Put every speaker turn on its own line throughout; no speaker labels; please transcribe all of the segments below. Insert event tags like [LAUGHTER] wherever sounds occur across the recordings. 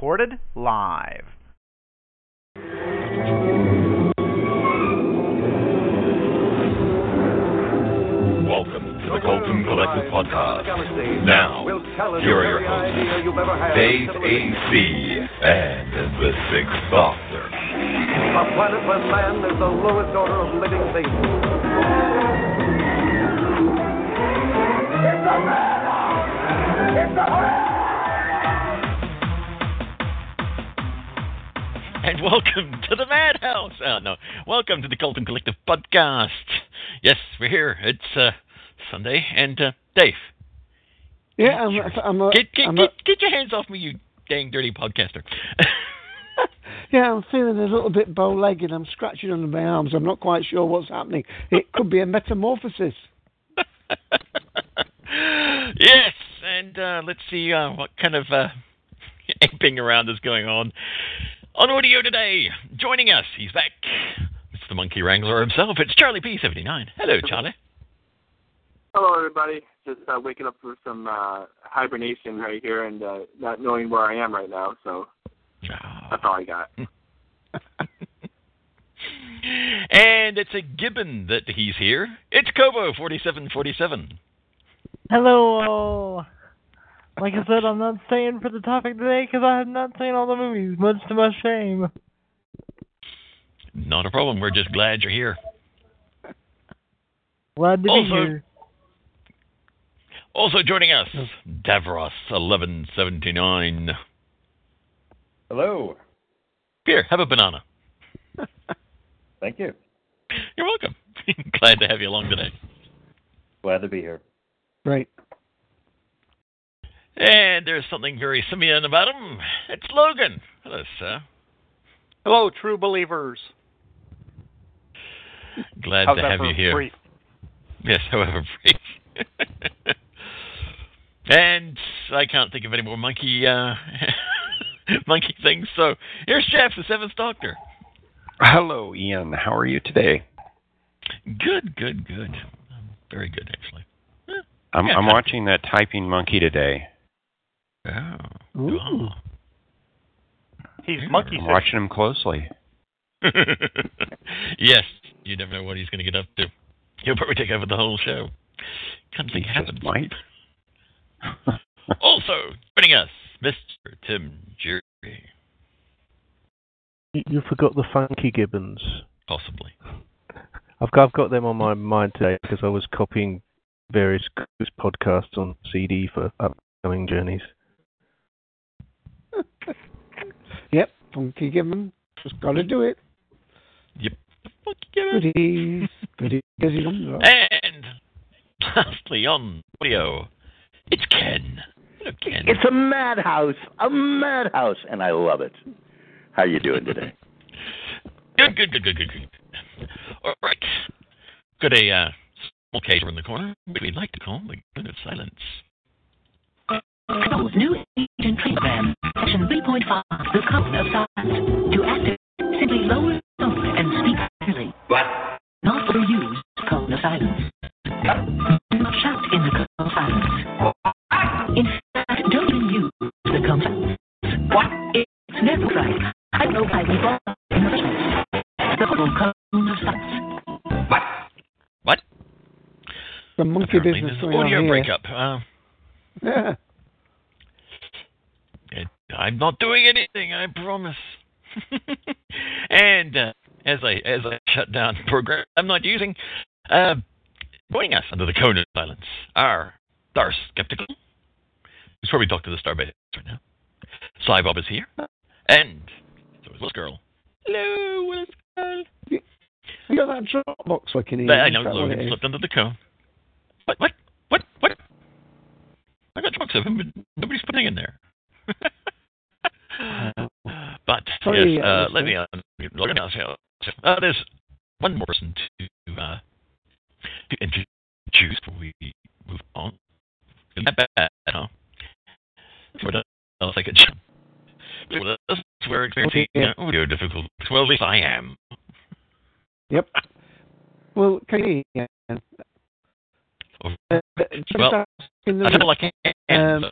recorded live.
Welcome to the Cultdom Collective Podcast. Now, here are your hosts, Dave A.C. and the Sixth Doctor.
A planet where man is the lowest order of living things.
And welcome to the Madhouse. Oh, no. Welcome to the Cultdom Collective podcast. Yes, we're here. It's uh, Sunday. And uh, Dave,
Yeah, I'm. I'm, a,
get, get,
I'm
get, get your hands off me, you dang dirty podcaster. [LAUGHS]
yeah, I'm feeling a little bit bow-legged. I'm scratching under my arms. I'm not quite sure what's happening. It could be a metamorphosis. [LAUGHS]
yes, and uh, let's see uh, what kind of uh, [LAUGHS] around is going on. On audio today, joining us, he's back. It's the monkey wrangler himself. It's Charlie P79. Hello, Charlie.
Hello, everybody. Just uh, waking up from some uh, hibernation right here and uh, not knowing where I am right now. So that's all I got. [LAUGHS]
and it's a gibbon that he's here. It's Kobo forty seven forty seven.
Hello. Like I said, I'm not staying for the topic today because I have not seen all the movies, much to my shame.
Not a problem. We're just glad you're here.
Glad to
Also-
be here.
Also joining us, Davros eleven seventy nine.
Hello.
Here, have a banana. [LAUGHS]
Thank you.
You're welcome. [LAUGHS] glad to have you along today.
Glad to be here.
Right.
And there's something very simian about him. It's Logan. Hello, sir.
Hello, true believers.
Glad
How's
to have you here.
brief?
Yes, however brief. [LAUGHS] and I can't think of any more monkey uh, [LAUGHS] monkey things. So here's Jeff, the Seventh Doctor.
Hello, Ian. How are you today?
Good, good, good. Um, very good, actually.
I'm, I'm watching that typing monkey today.
Oh.
Ooh.
Oh.
He's
Yeah.
monkey
I'm watching him closely. [LAUGHS]
yes, you never know what he's going to get up to. He'll probably take over the whole show. Can't think
He
happens.
might. [LAUGHS]
Also, joining us, Mr. Tim Jerry,
You, you forgot the Funky Gibbons.
possibly.
I've got, I've got them on my mind today because I was copying various podcasts on CD for upcoming journeys. [LAUGHS]
Yep. Funky Gibbon. Just got to do it.
Yep. Fuck you.
Goodies. Goodies. Goodies. Goodies.
And lastly on audio, it's Ken. Hello, Ken.
It's a madhouse, a madhouse, and I love it. How you doing today? [LAUGHS]
Good, good, good, good, good, good. All right. Got a uh, small case in the corner, which we'd like to call the Cone of Silence.
Proposed new
monkey
Apparently
business
there's
going on
audio
here.
breakup. Uh,
Yeah.
it, I'm not doing anything, I promise. [LAUGHS] and uh, as I as I shut down the program I'm not using, uh, joining us under the cone of silence are Star Skeptical, who's probably talking to the Starbase right now. Sly Bob is here, and so is Willis Girl. Hello, Willis Girl.
You got that Dropbox working here?
I
Is
know
that what
Logan slipped under the cone. What? What? What? What? I got trucks of him, but nobody's putting in there. [LAUGHS] but
Sorry,
yes,
uh,
let me Logan. I'll Uh, there's one more person to uh, to introduce before we move on. Isn't that bad, huh? What else I could? What else we're experiencing
Okay.
uh, audio difficulties. Well, at least I am.
Yep. Well, can you hear?
Oh,
Uh, just
Well,
asking
I feel like I am.
Um,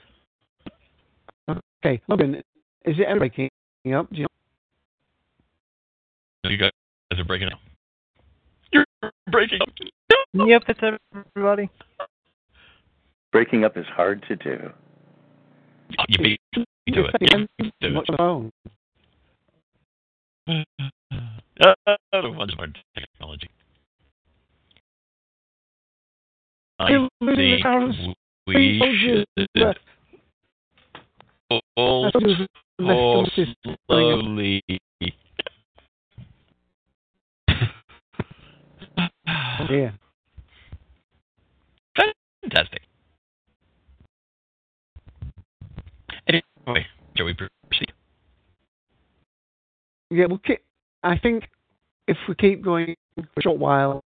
Okay, Logan, Is it ever breaking up? Do you
You guys are breaking up. You're breaking up.
Yep, it's everybody.
Breaking up is hard to do.
You beat me to it. You beat me to it.
the phone?
Uh, the one's more technology. I think we should
left.
pull
I thought it was left
pull
notice going up.
slowly. [LAUGHS]
Dear.
Fantastic. Anyway, shall we proceed?
Yeah, we'll keep. I think if we keep going for a short while,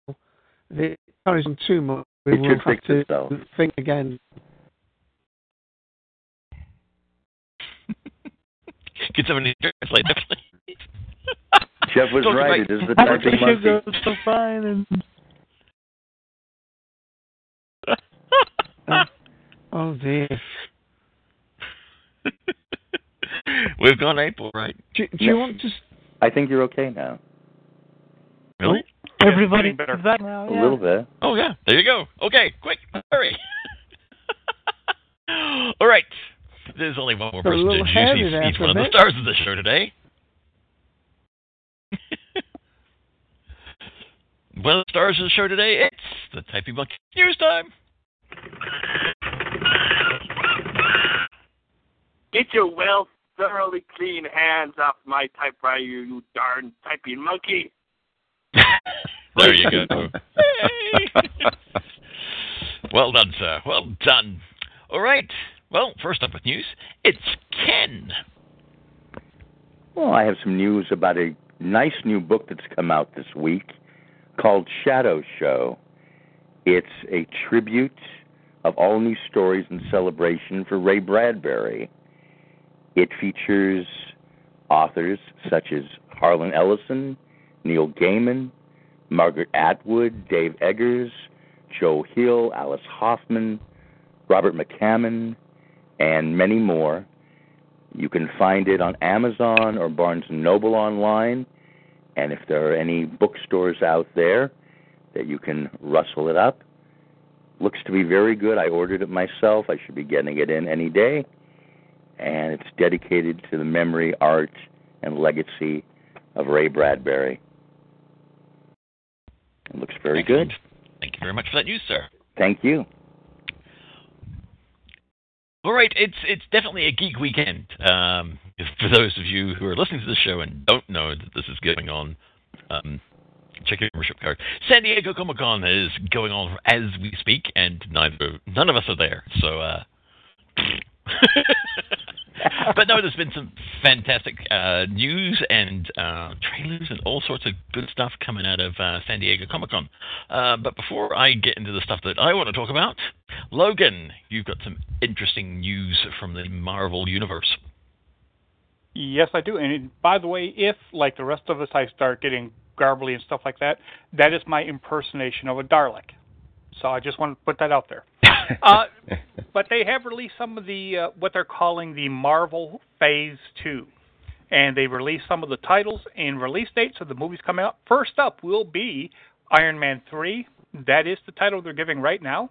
it carries on too much, we
It
will have to
itself.
think again.
Can somebody translate that, [LAUGHS] please?
Jeff was
Talk
right.
about-
It is the
How
typing
should go
monkey.
so fine and
oh, oh dear.
We've gone April, right?
Do, do you want to?
I think you're okay now.
Really?
Everybody
getting better.
that now.
A little bit.
Oh yeah, there you go. Okay, quick, hurry. [LAUGHS] All right. There's only one more person to
little
introduce
heavy
each,
there
each one of the stars of the show today. [LAUGHS] one of the stars of the show today, it's the Typing Monkey News Time.
Get your well thoroughly clean hands off my typewriter, you darn typing monkey. [LAUGHS]
There you go. [LAUGHS] Well done, sir. Well done. All right. Well, first up with news, it's Ken.
Well, I have some news about a nice new book that's come out this week called Shadow Show. It's a tribute of all new stories and celebration for Ray Bradbury. It features authors such as Harlan Ellison, Neil Gaiman, Margaret Atwood, Dave Eggers, Joe Hill, Alice Hoffman, Robert McCammon, and many more. You can find it on Amazon or Barnes & Noble online. And if there are any bookstores out there that you can rustle it up, looks to be very good. I ordered it myself. I should be getting it in any day. And it's dedicated to the memory, art, and legacy of Ray Bradbury. It looks very good.
Thank you very much for that news, sir.
Thank you.
All right, it's it's definitely a geek weekend. Um, for those of you who are listening to the show and don't know that this is going on, um, check your membership card. San Diego Comic Con is going on as we speak, and neither none of us are there. So, uh, [LAUGHS] [LAUGHS] but no, there's been some fantastic uh, news and uh, trailers and all sorts of good stuff coming out of uh, San Diego Comic Con. Uh, but before I get into the stuff that I want to talk about, Logan, you've got some interesting news from the Marvel Universe.
Yes, I do. And by the way, if like the rest of us, I start getting garbly and stuff like that, that is my impersonation of a Dalek. So I just want to put that out there. [LAUGHS] Uh, [LAUGHS] but they have released some of the uh, what they're calling the Marvel Phase Two, and they released some of the titles and release dates of the movies coming out. First up will be Iron Man three. That is the title they're giving right now.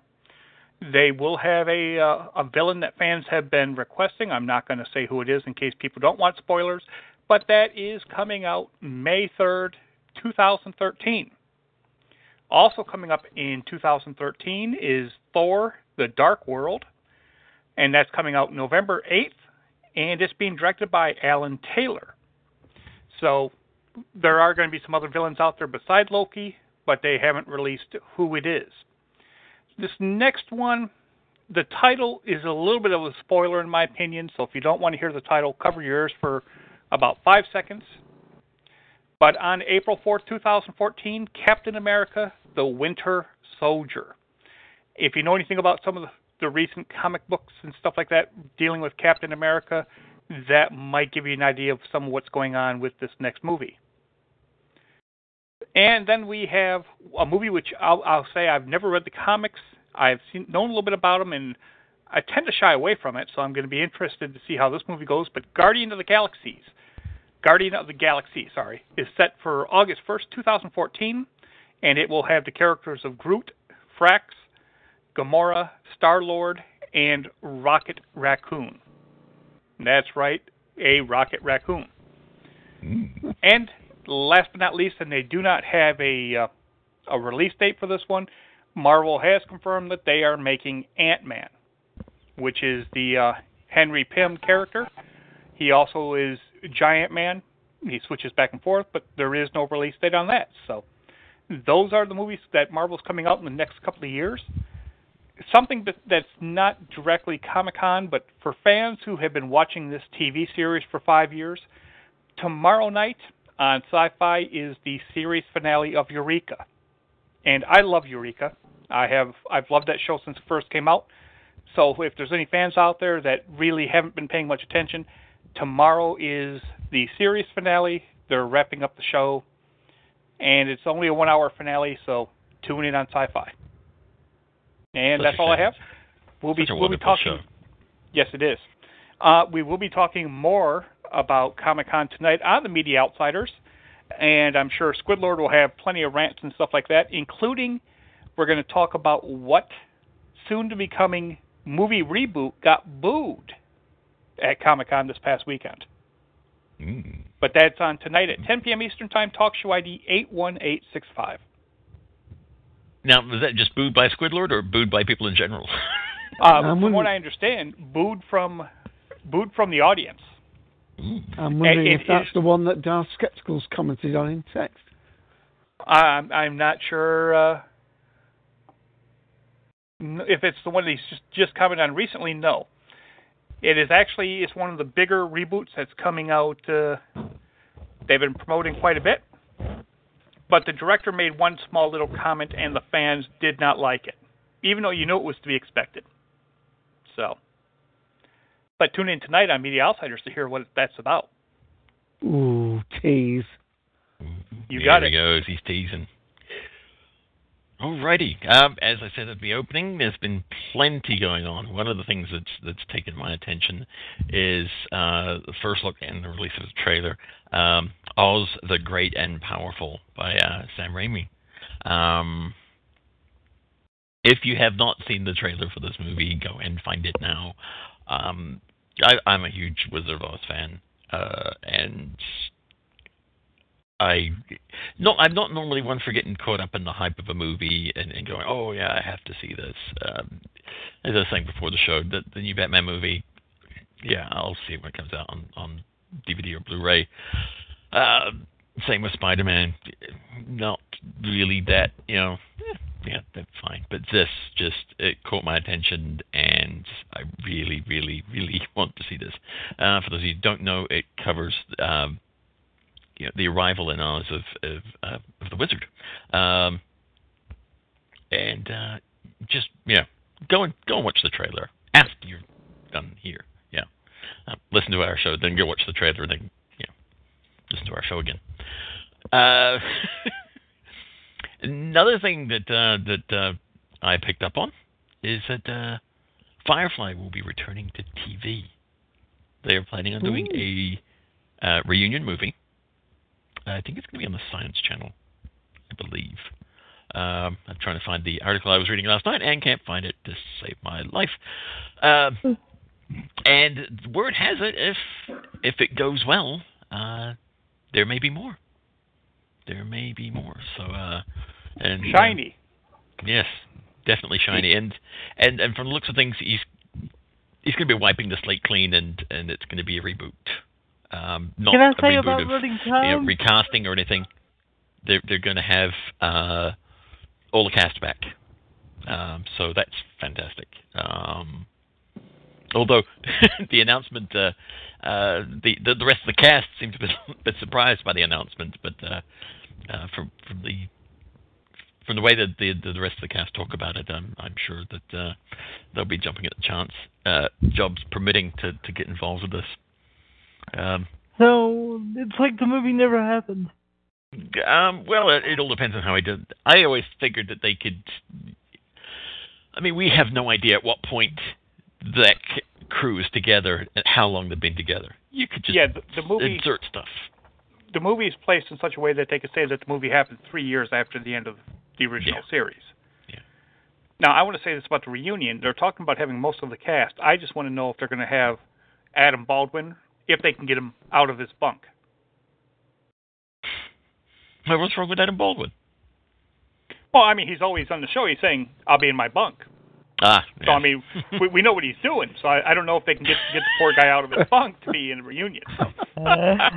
They will have a uh, a villain that fans have been requesting. I'm not going to say who it is in case people don't want spoilers, but that is coming out May 3rd, 2013. Also coming up in 2013 is Thor: The Dark World, and that's coming out November 8th, and it's being directed by Alan Taylor. So there are going to be some other villains out there besides Loki, but they haven't released who it is. This next one, the title is a little bit of a spoiler in my opinion, so if you don't want to hear the title, cover your ears for about five seconds. But on April 4th, 2014, Captain America, the Winter Soldier. If you know anything about some of the, the recent comic books and stuff like that dealing with Captain America, that might give you an idea of some of what's going on with this next movie. And then we have a movie which I'll, I'll say I've never read the comics. I've seen known a little bit about them, and I tend to shy away from it, so I'm going to be interested to see how this movie goes. But Guardian of the Galaxies, Guardian of the Galaxy, sorry, is set for August 1st, 2014, and it will have the characters of Groot, Drax, Gamora, Star Lord, and Rocket Raccoon. That's right, a Rocket Raccoon.
Mm.
And last but not least, and they do not have a uh, a release date for this one. Marvel has confirmed that they are making Ant Man, which is the uh, Henry Pym character. He also is Giant Man. He switches back and forth, but there is no release date on that. So those are the movies that Marvel's coming out in the next couple of years. Something that, that's not directly Comic Con, but for fans who have been watching this TV series for five years, tomorrow night on Sci-Fi is the series finale of Eureka, and I love Eureka. I have I've loved that show since it first came out. So if there's any fans out there that really haven't been paying much attention, tomorrow is the series finale. They're wrapping up the show, and it's only a one-hour finale. So tune in on Sci-Fi. And
Such
that's all I have. We'll be we'll be talking.
show.
Yes, it is. Uh, we will be talking more about Comic Con tonight on the Media Outsiders, and I'm sure Squidlord will have plenty of rants and stuff like that, including we're going to talk about what soon to be coming movie reboot got booed at Comic Con this past weekend.
Mm.
But that's on tonight at 10 p.m. Eastern Time. TalkShoe ID 81865.
Now, was that just booed by Squidlord or booed by people in general? [LAUGHS]
Uh, from
wondering-
what I understand, booed from booed from the audience.
I'm wondering
It-
if that's
it-
the one that Darth Skeptical's commented on in text.
I'm I'm not sure uh, if it's the one that he's just just commented on recently. No, it is actually it's one of the bigger reboots that's coming out. Uh, they've been promoting quite a bit, but the director made one small little comment, and the fans did not like it, even though you knew it was to be expected. So, but tune in tonight on Media Outsiders to hear what that's about.
Ooh, tease.
You got
There
got
he
it.
goes. He's teasing. Alrighty. Um, as I said at the opening, there's been plenty going on. One of the things that's that's taken my attention is uh, the first look and the release of the trailer, um, Oz the Great and Powerful by uh, Sam Raimi. Um, if you have not seen the trailer for this movie, go and find it now. Um, I, I'm a huge Wizard of Oz fan, uh, and I no, I'm not normally one for getting caught up in the hype of a movie and, and going, oh yeah, I have to see this. Um, as I was saying before the show, the, the new Batman movie, yeah, I'll see it when it comes out on on DVD or Blu-ray. Uh, same with Spider-Man, not really that, you know. eh, Yeah, that's fine. But this just it caught my attention, and I really, really, really [LAUGHS] want to see this. Uh, for those of you who don't know, it covers um, you know, the arrival in Oz of of, uh, of the wizard, um, and uh, just yeah, go and go and watch the trailer after you're done here. Yeah, uh, listen to our show, then go watch the trailer, and then yeah, listen to our show again. Uh, [LAUGHS] another thing that uh, that uh, I picked up on is that uh, Firefly will be returning to TV. They are planning on doing a uh, reunion movie. I think it's going to be on the Science Channel, I believe. Um, I'm trying to find the article I was reading last night and can't find it to save my life. Um, and word has it, if if it goes well, uh, there may be more. There may be more. So, uh, and uh,
Shiny.
Yes, definitely shiny. And and and from the looks of things, he's he's going to be wiping the slate clean, and and it's going to be a reboot. Um, not
Can I
a
say
reboot
about
of
running
you know, recasting or anything. They're they're going to have uh, all the cast back. Um, so that's fantastic. Um, although [LAUGHS] the announcement, uh, uh, the, the the rest of the cast seemed to be a [LAUGHS] bit surprised by the announcement, but uh, uh, from from the from the way that the the rest of the cast talk about it, I'm I'm sure that uh, they'll be jumping at the chance, uh, jobs permitting, to to get involved with this. Um,
So it's like the movie never happened.
um, well, it, it all depends on how he did. I always figured that they could. I mean, we have no idea at what point that c- crew is together and how long they've been together. You could just
yeah, the, the movie
insert stuff.
the movie is placed in such a way that they could say that the movie happened three years after the end of the original series.
Yeah.
Now, I want to say this about the reunion. They're talking about having most of the cast. I just want to know if they're going to have Adam Baldwin, if they can get him out of his bunk.
What's wrong with Adam Baldwin?
Well, I mean, he's always on the show. He's saying, "I'll be in my bunk."
Ah,
So I mean, [LAUGHS] we, we know what he's doing. So I, I don't know if they can get get the poor guy out of his bunk to be in a reunion.
Uh,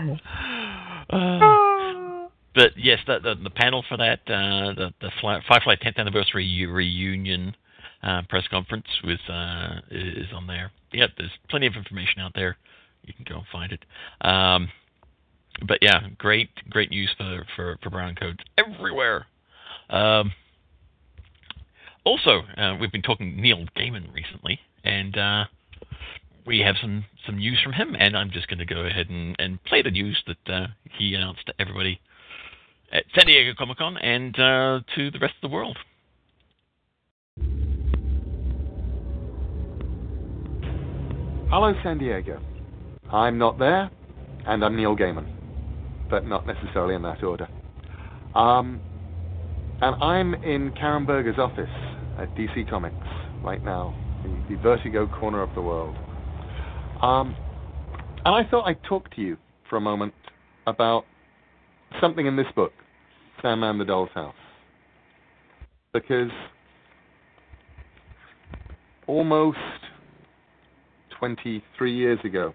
[LAUGHS] [LAUGHS] but yes, the, the the panel for that, uh, the the Fly, Firefly 10th anniversary reunion uh, press conference with uh, is on there. Yeah, there's plenty of information out there. You can go and find it. Um, but yeah, great great news for for, for Browncoats everywhere. Um, also, uh, we've been talking Neil Gaiman recently, and uh, we have some, some news from him. And I'm just going to go ahead and, and play the news that uh, he announced to everybody at San Diego Comic Con and uh, to the rest of the world.
Hello, San Diego. I'm not there, and I'm Neil Gaiman, but not necessarily in that order. Um, and I'm in Karen Berger's office at DC Comics right now, the, the Vertigo corner of the world. Um, and I thought I'd talk to you for a moment about something in this book, Sandman the Doll's House. Because almost 23 years ago,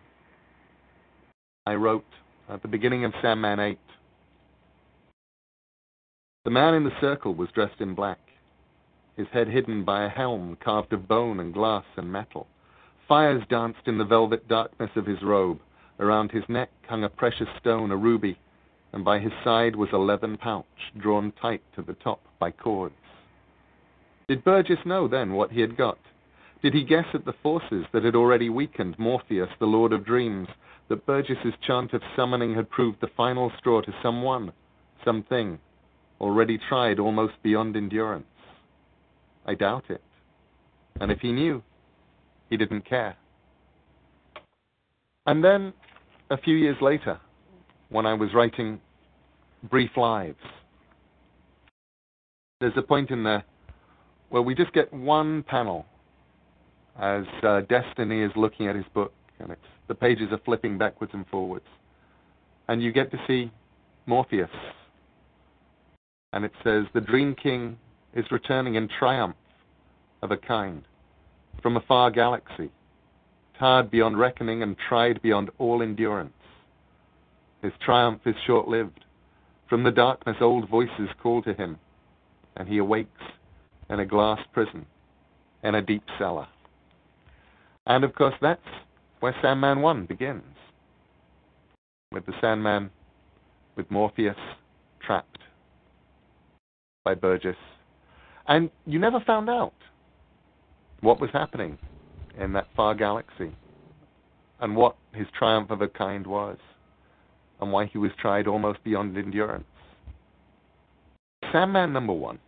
I wrote at the beginning of Sandman 8 The man in the circle was dressed in black, his head hidden by a helm carved of bone and glass and metal. Fires danced in the velvet darkness of his robe. Around his neck hung a precious stone, a ruby, and by his side was a leathern pouch drawn tight to the top by cords. Did Burgess know then what he had got? Did he guess at the forces that had already weakened Morpheus, the Lord of Dreams, that Burgess's chant of summoning had proved the final straw to someone, something, already tried almost beyond endurance? I doubt it. And if he knew, he didn't care. And then, a few years later, when I was writing Brief Lives, there's a point in there where we just get one panel as uh, Destiny is looking at his book, and the pages are flipping backwards and forwards. And you get to see Morpheus. And it says, The Dream King is returning in triumph of a kind from a far galaxy, tired beyond reckoning and tried beyond all endurance. His triumph is short lived. From the darkness, old voices call to him, and he awakes in a glass prison, in a deep cellar. And of course, that's where Sandman 1 begins. With the Sandman, with Morpheus trapped by Burgess. And you never found out what was happening in that far galaxy and what his triumph of a kind was and why he was tried almost beyond endurance. Sandman number one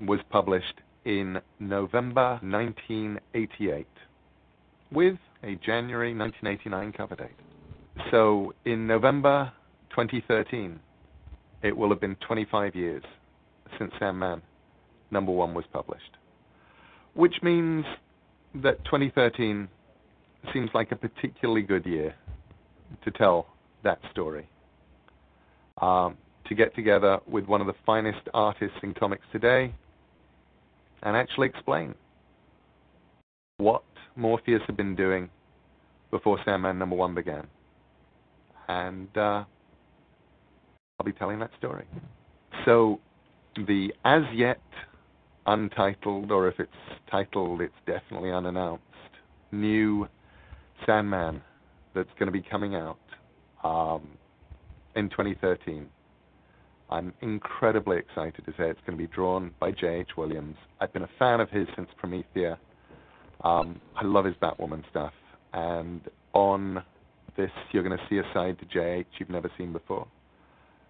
was published in November 1988 with a January 1989 cover date. So in November 2013, it will have been 25 years since Sandman number one was published, which means that 2013 seems like a particularly good year to tell that story. Um, to get together with one of the finest artists in comics today and actually explain what Morpheus had been doing before Sandman number one began. And uh, I'll be telling that story. So, the as yet untitled, or if it's titled, it's definitely unannounced, new Sandman that's going to be coming out um, in 2013. I'm incredibly excited to say it's going to be drawn by J.H. Williams. I've been a fan of his since Promethea. Um, I love his Batwoman stuff. And on this, you're going to see a side to J.H. you've never seen before.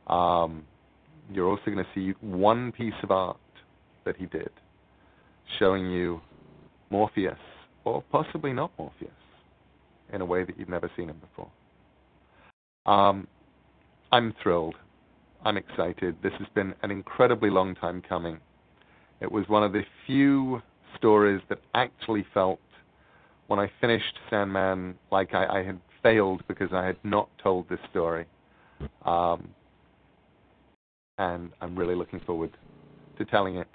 Um, you're also going to see one piece of art that he did showing you Morpheus or possibly not Morpheus, in a way that you've never seen him before. Um, I'm thrilled. I'm excited. This has been an incredibly long time coming. It was one of the few stories that actually felt, when I finished Sandman, like I, I had failed because I had not told this story. Um, and I'm really looking forward to telling it.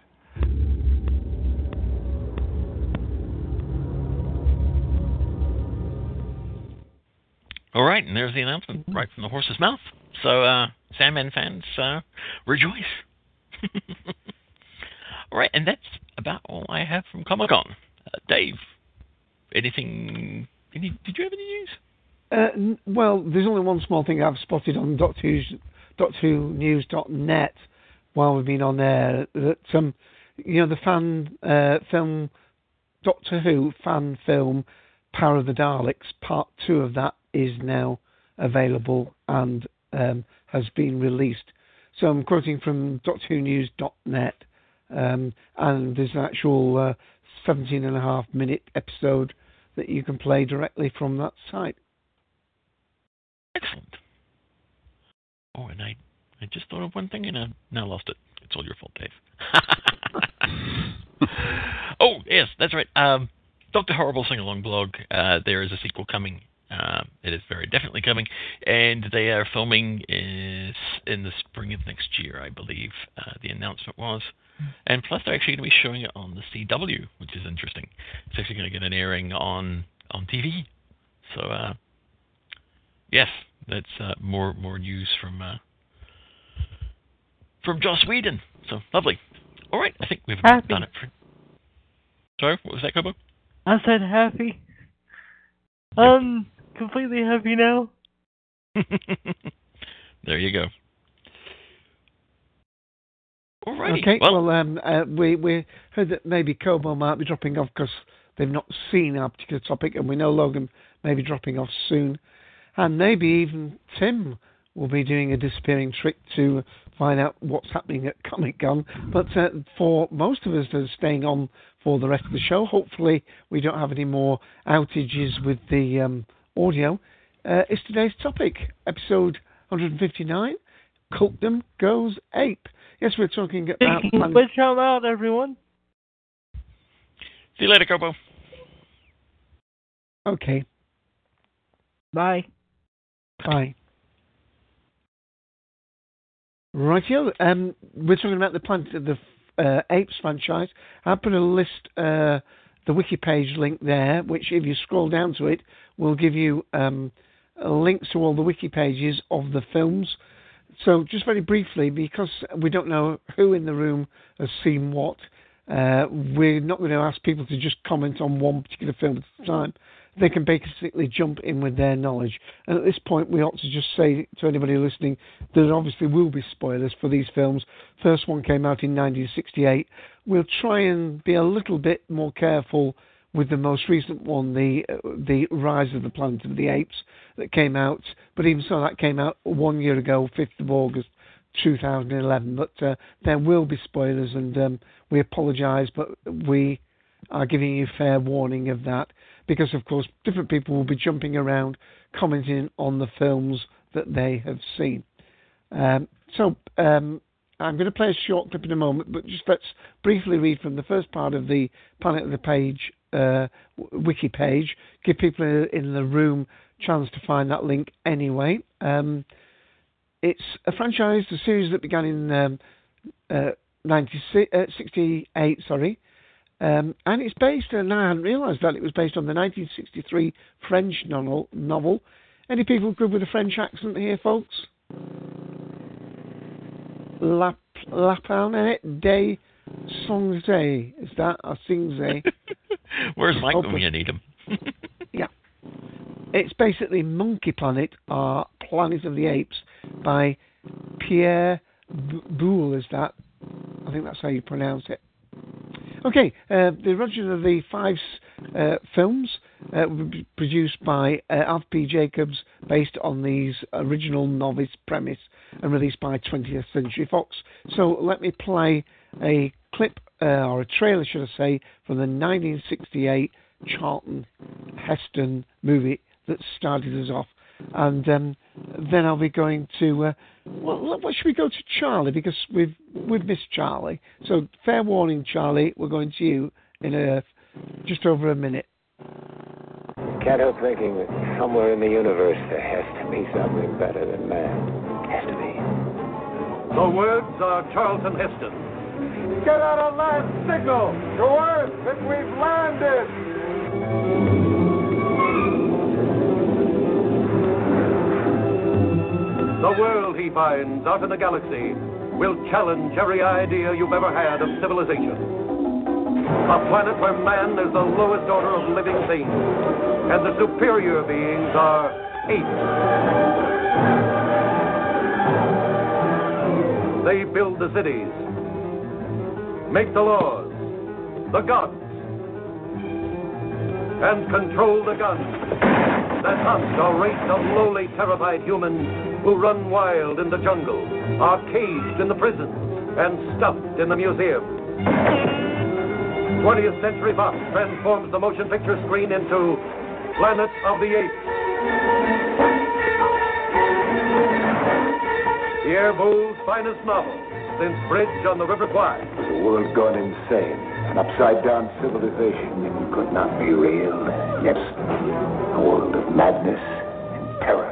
All right, and there's the announcement right from the horse's mouth. So, uh, Sandman fans, uh, rejoice. [LAUGHS] all right, and that's about all I have from Comic Con. Uh, Dave, anything? Any, did you have any news?
Uh, well, there's only one small thing I've spotted on Doctor Who's, DoctorWhoNews.net while we've been on there that um, you know the fan uh, film Doctor Who fan film Power of the Daleks Part Two of that is now available and um, has been released. So I'm quoting from Doctor Who DoctorWhoNews.net, um, and there's an actual uh, 17 and a half minute episode that you can play directly from that site.
Excellent. Oh, and I, I just thought of one thing and I now lost it. It's all your fault, Dave. [LAUGHS] oh, yes, that's right. Um, Doctor Horrible Sing Along blog. Uh, there is a sequel coming. Uh, it is very definitely coming, and they are filming is in the spring of next year, I believe. Uh, the announcement was, and plus they're actually going to be showing it on the CW, which is interesting. It's actually going to get an airing on on TV. So, uh, yes, that's uh, more more news from uh, from Joss Whedon. So lovely. All right, I think we've
Happy.
done it. For... Sorry, what was that, Kobo?
I said happy. I'm completely happy now. [LAUGHS]
there you go. Alrighty.
Okay,
Well,
well, um, uh, we we heard that maybe Kobo might be dropping off because they've not seen our particular topic, and we know Logan may be dropping off soon, and maybe even Tim will be doing a disappearing trick to find out what's happening at Comic Con. But uh, for most of us that are staying on for the rest of the show, hopefully we don't have any more outages with the um, audio. Uh, is today's topic, episode 159, Cultdom Goes Ape. Yes, we're talking [LAUGHS] about.
Switch out loud, everyone.
see you later, Kobo.
Okay,
Bye.
bye. Rightio. Um, we're talking about the Planet of the uh, Apes franchise. I put a list, uh, the wiki page link there, which if you scroll down to it, will give you um, links to all the wiki pages of the films. So, just very briefly, because we don't know who in the room has seen what, uh, we're not going to ask people to just comment on one particular film at a time. They can basically jump in with their knowledge. And at this point, we ought to just say to anybody listening that there obviously will be spoilers for these films. First one came out in 1968. We'll try and be a little bit more careful with the most recent one, the uh, the Rise of the Planet of the Apes, that came out. But even so, that came out one year ago, 5th of August 2011. But uh, there will be spoilers, and um, we apologise, but we are giving you fair warning of that because, of course, different people will be jumping around, commenting on the films that they have seen. Um, so um, I'm going to play a short clip in a moment, but just let's briefly read from the first part of the Planet of the Page uh, wiki page. Give people in the room chance to find that link anyway. Um, it's a franchise, a series that began in um, uh, 96, uh, sorry, um, and it's based, and I hadn't realised that it was based on the 1963 French novel. novel. Any people good with a French accent here, folks? La, Lapin des Songzé. Is that or Singzé? [LAUGHS]
Where's Mike when you need him? [LAUGHS]
yeah. It's basically Monkey Planet or Planet of the Apes by Pierre B- Boulle, is that? I think that's how you pronounce it. Okay, uh, the origin of the five uh, films uh, produced by uh, Alf P. Jacobs based on these original novice premise and released by 20th Century Fox. So let me play a clip, uh, or a trailer, should I say, from the 1968 Charlton Heston movie that started us off. And um, then I'll be going to. Uh, well, what should we go to Charlie because we've we've missed Charlie. So fair warning, Charlie, we're going to you in a just over a minute.
Can't help thinking that somewhere in the universe there has to be something better than man. Has to be.
The words are Charlton Heston.
Get out a last signal to Earth that we've landed.
The world he finds out in the galaxy will challenge every idea you've ever had of civilization. A planet where man is the lowest order of living things, and the superior beings are apes. They build the cities, make the laws, the gods, and control the guns that hunt a race of lowly, terrified humans who run wild in the jungle, are caged in the prisons, and stuffed in the museum. 20th Century Fox transforms the motion picture screen into Planet of the Apes. Pierre Boulle's finest novel since Bridge on the River Kwai.
The world's gone insane. Upside down civilization that could not be real. Yes, a world of madness and terror.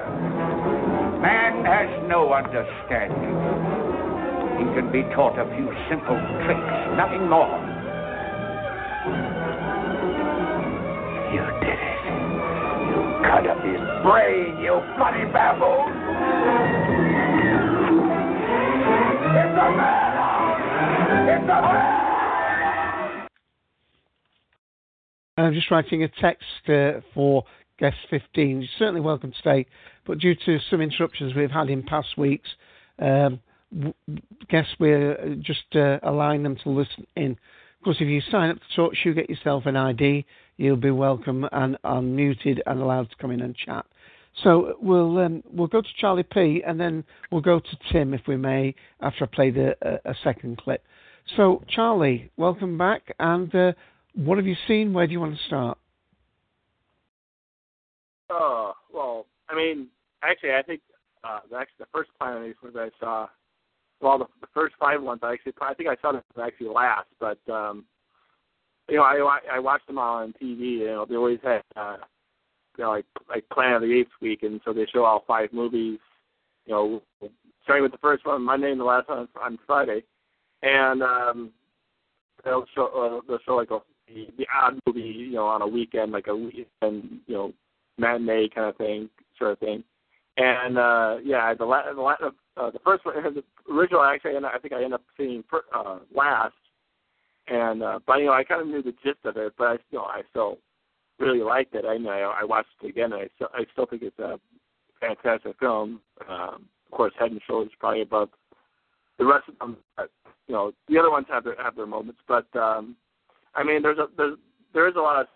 Man has no understanding. He can be taught a few simple tricks, nothing more.
You did it. You cut up his brain, you bloody baboon. It's a man! It's a man!
I'm just writing a text uh, for guest 15. You're certainly welcome to stay, but due to some interruptions we've had in past weeks, um, w- guess we're just uh, allowing them to listen in. Of course, if you sign up to TalkShoe, get yourself an ID, you'll be welcome and unmuted and allowed to come in and chat. So we'll um, we'll go to Charlie P and then we'll go to Tim, if we may, after I play the, uh, a second clip. So Charlie, welcome back, and uh, what have you seen? Where do you want to start?
Oh well, I mean, actually, I think uh, actually the first Planet of the Apes I saw, well, the, the first five ones I actually, I think I saw them actually last, but um, you know, I I watched them all on TV. You know, they always had, uh, you know, like like Planet of the Apes week, and so they show all five movies. You know, starting with the first one Monday and the last one on Friday, and um, they'll show uh, they'll show like a the, odd movie, you know, on a weekend, like a weekend, you know, matinee kind of thing, sort of thing. And uh yeah, the la- the la- uh, the first one, [LAUGHS] the original actually, I think I ended up seeing per, uh, last. And uh but you know, I kind of knew the gist of it, but I still I still really liked it. I know I watched it again, and I still I still think it's a fantastic film. Um, of course, Head and Shoulders probably above the rest of them. But, you know, the other ones have their have their moments, but um I mean, there's a there's there's a lot of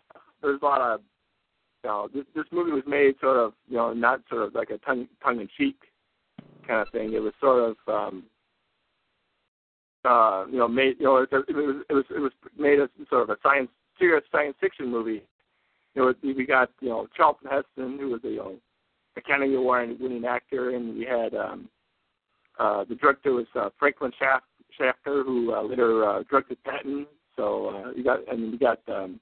there's a lot of you know this, this movie was made sort of you know not sort of like a tongue tongue in cheek kind of thing. It was sort of um, uh, you know made you know it, it was it was it was made as sort of a science serious science fiction movie. You know we got you know Charlton Heston who was a you know Academy Award winning actor, and we had um, uh, the director was uh, Franklin Schaff, Schaffner who uh, later uh, directed Patton so uh, you got, and you got um,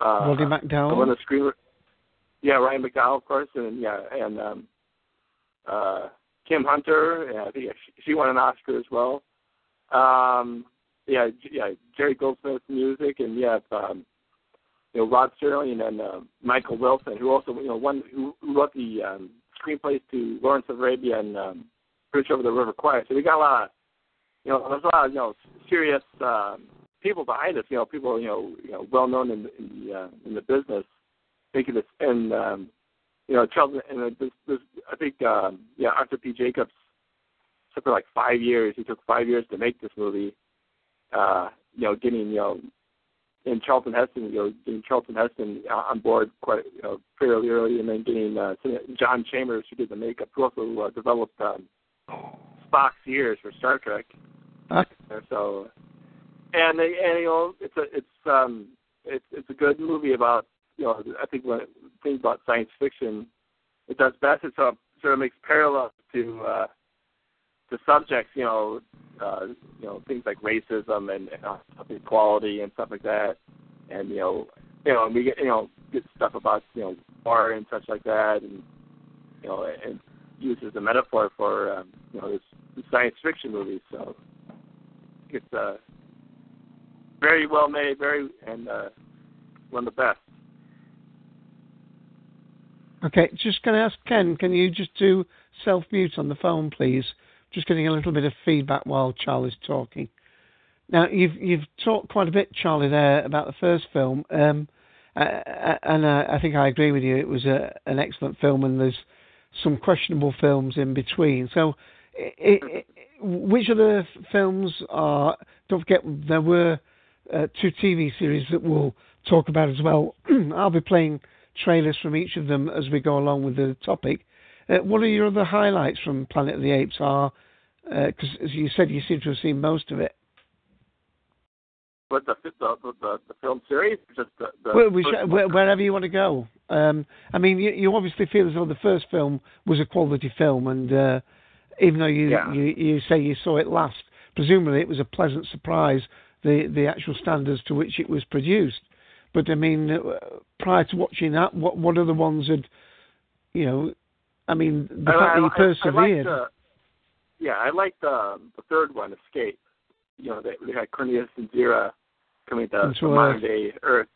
uh,
Roddy McDowall.
One of the screen, yeah, Ryan McDowell, of course, and yeah, and um, uh, Kim Hunter. Yeah, I think she, she won an Oscar as well. Um, yeah, yeah, Jerry Goldsmith's music, and you have um, you know Rod Serling and uh, Michael Wilson, who also you know one who, who wrote the um, screenplays to Lawrence of Arabia and um, Bridge over the River Kwai. So we got a lot of you know there's a lot of you know serious um, people behind us, you know, people you know, you know, well known in, the, in the uh, in the business, making this, and um, you know, Charles, and uh, this, this, I think, um, yeah, Arthur P. Jacobs took for like five years. He took five years to make this movie. Uh, you know, getting you know, in Charlton Heston, you know, getting Charlton Heston on board quite you know fairly early, and then getting uh, John Chambers, who did the makeup, who also uh, developed um, Spock's ears for Star Trek.
Huh?
So and they, and you know it's a it's um it's it's a good movie about you know I think when things about science fiction, it does best. It sort of, sort of makes parallels to uh, to subjects, you know, uh, you know things like racism and uh, equality and stuff like that, and you know, you know, and we get you know get stuff about you know war and such like that, and you know, and uses a metaphor for um, you know this, this science fiction movie. So it's uh, very well made, very and uh, one of the best.
Okay, just going to ask Ken, can you just do self mute on the phone, please? Just getting a little bit of feedback while Charlie's talking. Now, you've you've talked quite a bit, Charlie, there about the first film, um, uh, and uh, I think I agree with you. It was a, an excellent film, and there's some questionable films in between. So, it, it, which of the films are? Don't forget, there were uh, two TV series that we'll talk about as well. [CLEARS THROAT] I'll be playing trailers from each of them as we go along with the topic. Uh, what are your other highlights from Planet of the Apes? Are because uh, as you said, you seem to have seen most of it.
But the the the, the film series, just the, the
well, we sh- wherever you want to go. Um, I mean, you, you obviously feel as though the first film was a quality film, and uh, even though you,
yeah.
you you say you saw it last, presumably it was a pleasant surprise the the actual standards to which it was produced. But I mean, uh, prior to watching that, what what other ones had, you know, I mean, the
I,
fact that you persevered.
I liked, uh, yeah, I liked the the third one, Escape. You know, they, they had Cornelius and Zira coming to modern day Earth.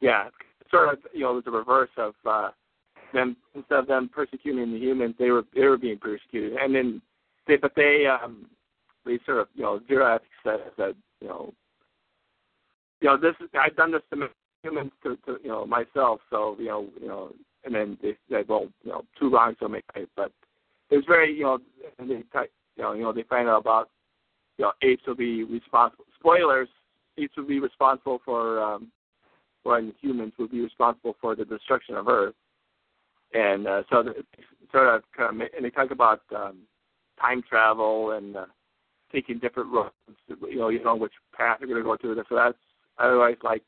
Yeah, sort of, you know, it was the reverse of uh, them. Instead of them persecuting the humans, they were they were being persecuted, and then they but they um they sort of you know Zira said that you know you know this is, I've done this to humans to, to you know myself, so you know you know and then they said well you know two wrongs don't make right, but it's very you know and they you know you know they find out about you know apes will be responsible spoilers apes will be responsible for um when humans will be responsible for the destruction of Earth, and uh, so sort of kind of and they talk about um, time travel and uh, taking different roads. You know, you know which path you're going to go to. So that's I always like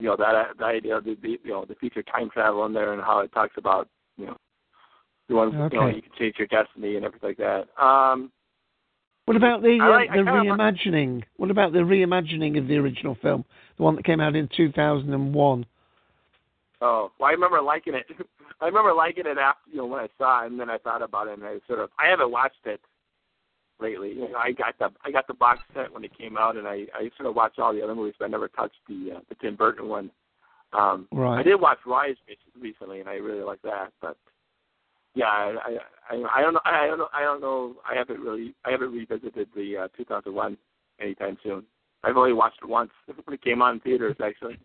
you know that the idea of the, the you know the future time travel in there and how it talks about you know you want
Okay.
you know you can change your destiny and everything like that. Um,
What about the uh,
like-
the reimagining? What about the reimagining of the original film, the one that came out in two thousand and one?
Oh, well, I remember liking it. [LAUGHS] I remember liking it after you know when I saw it, and then I thought about it, and I sort of I haven't watched it lately. You know, I got the I got the box set when it came out, and I I sort of watched all the other movies, but I never touched the uh, the Tim Burton one. Um,
Right.
I did watch Rise recently, and I really like that, but yeah, I I I, don't know I don't know I don't know I haven't really I haven't revisited the uh, 2001 anytime soon. I've only watched it once [LAUGHS] when it came on in theaters actually.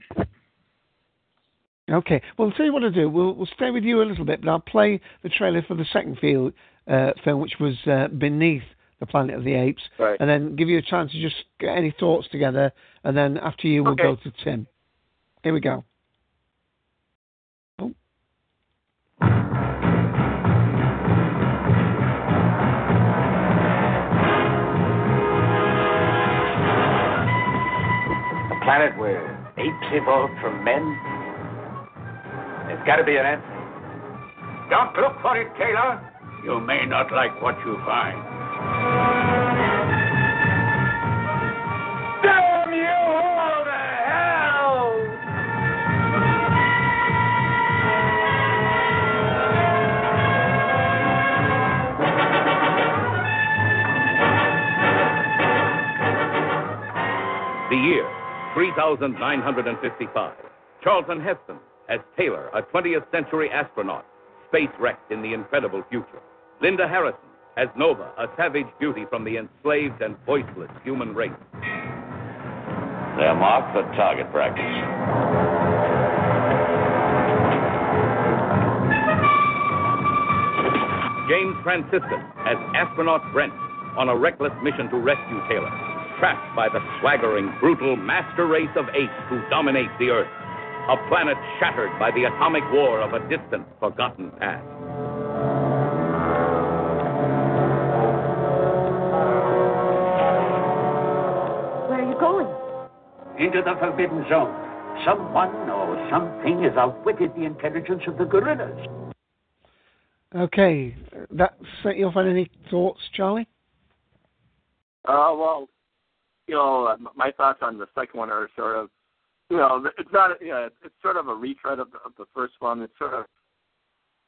Okay. Well, I'll tell you what I'll do. We'll we'll stay with you a little bit, but I'll play the trailer for the second field, uh, film, which was uh, Beneath the Planet of the Apes,
Right.
and then give you a chance to just get any thoughts together, and then after you, we'll
Okay.
go to Tim. Here we go. Oh.
A planet where apes evolved from men? There's got to be an answer.
Don't look for it, Taylor. You may not like what you find.
Damn you all to hell!
The year, 3955. Charlton Heston as Taylor, a 20th century astronaut, space wrecked in the incredible future. Linda Harrison as Nova, a savage beauty from the enslaved and voiceless human race.
They're marked for target practice.
James Franciscus as astronaut Brent on a reckless mission to rescue Taylor, trapped by the swaggering, brutal master race of apes who dominate the Earth, a planet shattered by the atomic war of a distant, forgotten past.
Where are you going?
into the Forbidden Zone. Someone or something has outwitted the intelligence of the gorillas.
Okay, that set you off on any thoughts, Charlie?
Uh, well, you know, uh, my thoughts on the second one are sort of, you know, it's not, you know, it's sort of a retread of the, of the first one. It's sort of,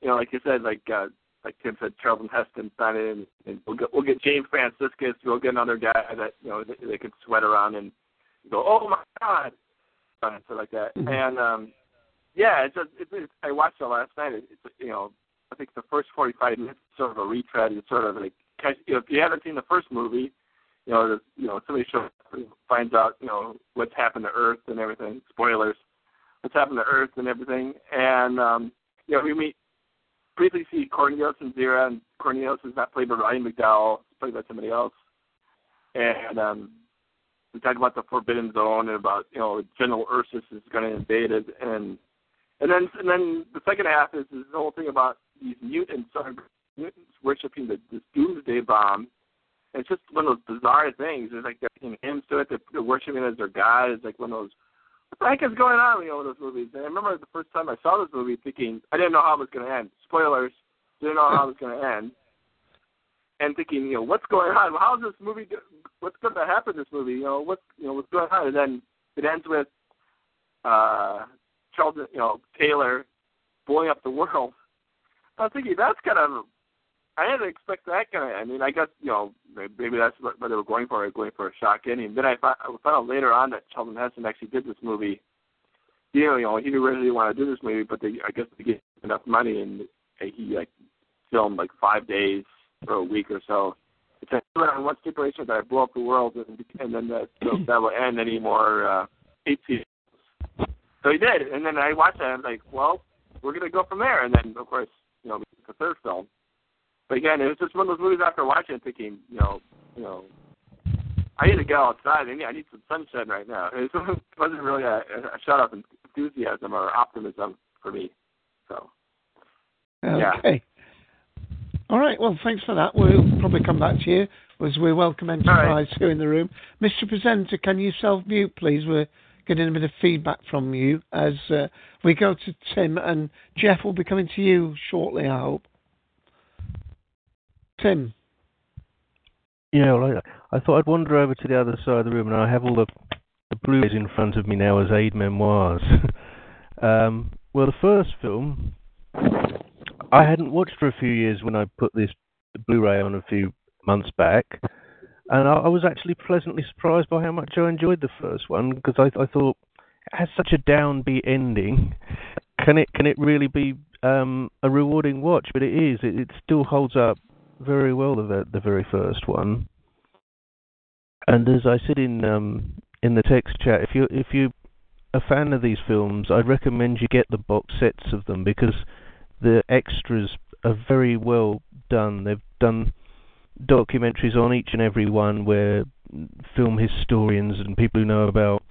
you know, like you said, like uh, like Tim said, Charlton Heston's done it, and, we'll get we'll get James Franciscus. We'll get another guy that you know they, they can sweat around and go, oh my god, and stuff like that.
Mm-hmm.
And um, yeah, it's just it's, it's, I watched it last night. It, it's you know, I think the first 45 minutes is sort of a retread. It's sort of like you know, if you haven't seen the first movie, you know, the, you know, somebody shows finds out you know what's happened to Earth and everything. Spoilers. What's happened to Earth and everything, and um, you know, we meet briefly see Cornelius and Zira, and Cornelius is not played by Ryan McDowall, it's played by somebody else. And um, we talk about the Forbidden Zone and about you know General Ursus is going to invade it, and and then and then the second half is, is the whole thing about these mutants, mutants worshiping the, this doomsday bomb. It's just one of those bizarre things. It's like they're hymns to it. They're, they're worshiping as their god. It's like one of those what the heck is going on, you know, those movies? And I remember the first time I saw this movie thinking I didn't know how it was going to end. Spoilers, didn't know how it was going to end. And thinking, you know, what's going on? Well, how's this movie? go- What's going to happen in this movie? You know, what's you know what's going on? And then it ends with uh Charlton, you know, Taylor blowing up the world. I was thinking that's kind of I didn't expect that kind of. I mean, I guess you know maybe that's what, what they were going for, going for a shock ending. Then I found, I found out later on that Charlton Heston actually did this movie. You know, you know, he didn't really want to do this movie, but they, I guess they gave him enough money, and he like filmed like five days or a week or so. It's like on one stipulation that I blow up the world, and, and then that so [CLEARS THROAT] that will end any more uh, eight seasons. So he did, and then I watched that. and I was like, well, we're gonna go from there. And then of course, you know, the third film. But again, it was just one of those movies after watching it, thinking, you know, you know, I need to go outside. I need, I need some sunshine right now. [LAUGHS] It wasn't really a, a shut up enthusiasm or optimism for me. So, yeah.
Okay. All right. Well, thanks for that. We'll probably come back to you as we welcome Enterprise here in the room. Mystery Presenter, can you self-mute, please? We're getting a bit of feedback from you as uh, we go to Tim and Jeff will be coming to you shortly, I hope. Tim.
Yeah, well, I, I thought I'd wander over to the other side of the room, and I have all the, the Blu-rays in front of me now as aide-memoires. [LAUGHS] um, well, the first film I hadn't watched for a few years when I put this Blu-ray on a few months back, and I, I was actually pleasantly surprised by how much I enjoyed the first one because I, I thought it has such a downbeat ending. Can it can it really be um, a rewarding watch? But it is. It, it still holds up very well. The the very first one. And as I said in um, in the text chat, if you if you a fan of these films, I'd recommend you get the box sets of them because the extras are very well done. They've done documentaries on each and every one where film historians and people who know about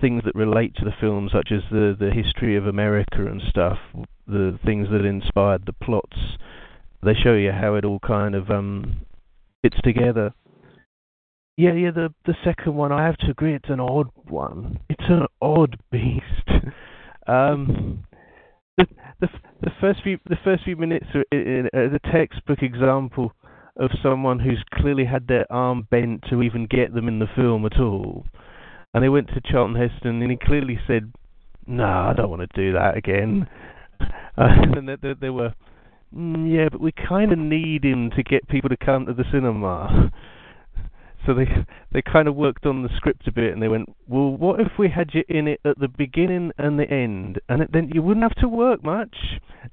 things that relate to the film, such as the the history of America and stuff, the things that inspired the plots. They show you how it all kind of um fits together. Yeah, yeah. The the second one, I have to agree, it's an odd one. It's an odd beast. [LAUGHS] um, the, the the first few the first few minutes are, in, are the textbook example of someone who's clearly had their arm bent to even get them in the film at all. And they went to Charlton Heston, and he clearly said, "No, I don't want to do that again." Uh, [LAUGHS] and there, they, they were, mm, "Yeah, but we kind of need him to get people to come to the cinema." [LAUGHS] So they they kind of worked on the script a bit, and they went, "Well, what if we had you in it at the beginning and the end, and it, then you wouldn't have to work much,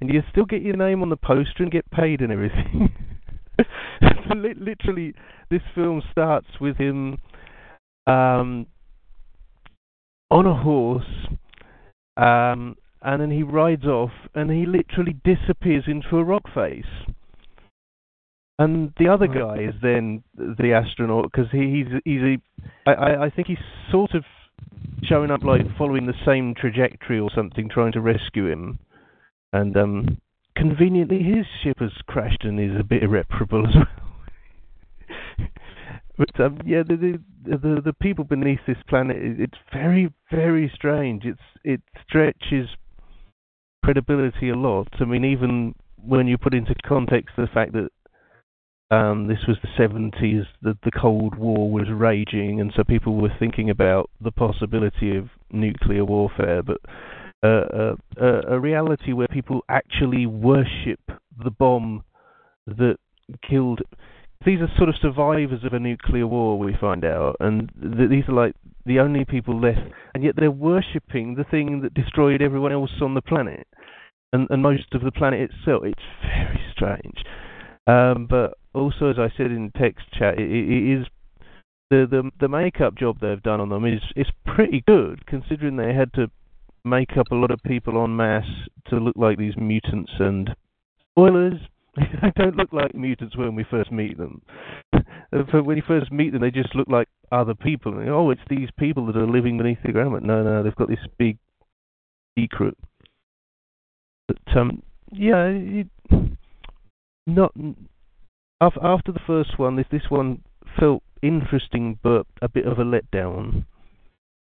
and you'd still get your name on the poster and get paid and everything." [LAUGHS] so li- literally, this film starts with him um, on a horse, um, and then he rides off, and he literally disappears into a rock face. And the other guy is then the astronaut because he, he's he's a, I, I think he's sort of showing up like following the same trajectory or something, trying to rescue him. And um, conveniently, his ship has crashed and is a bit irreparable as [LAUGHS] well. But um, yeah, the, the the the people beneath this planet, it's very very strange. It's it stretches credibility a lot. I mean, even when you put into context the fact that um, this was the 70s, the, the Cold War was raging, and so people were thinking about the possibility of nuclear warfare, but uh, uh, a reality where people actually worship the bomb that killed. These are sort of survivors of a nuclear war, we find out, and th- these are like the only people left, and yet they're worshipping the thing that destroyed everyone else on the planet, and, and most of the planet itself. It's very strange. Um, but also, as I said in text chat, it, it is the, the the makeup job they've done on them is is pretty good, considering they had to make up a lot of people en masse to look like these mutants. And spoilers, [LAUGHS] they don't look like mutants when we first meet them. But when you first meet them, they just look like other people. Oh, it's these people that are living beneath the ground. But no, no, they've got this big secret. But um, yeah, it, not after the first one. This this one felt interesting, but a bit of a letdown.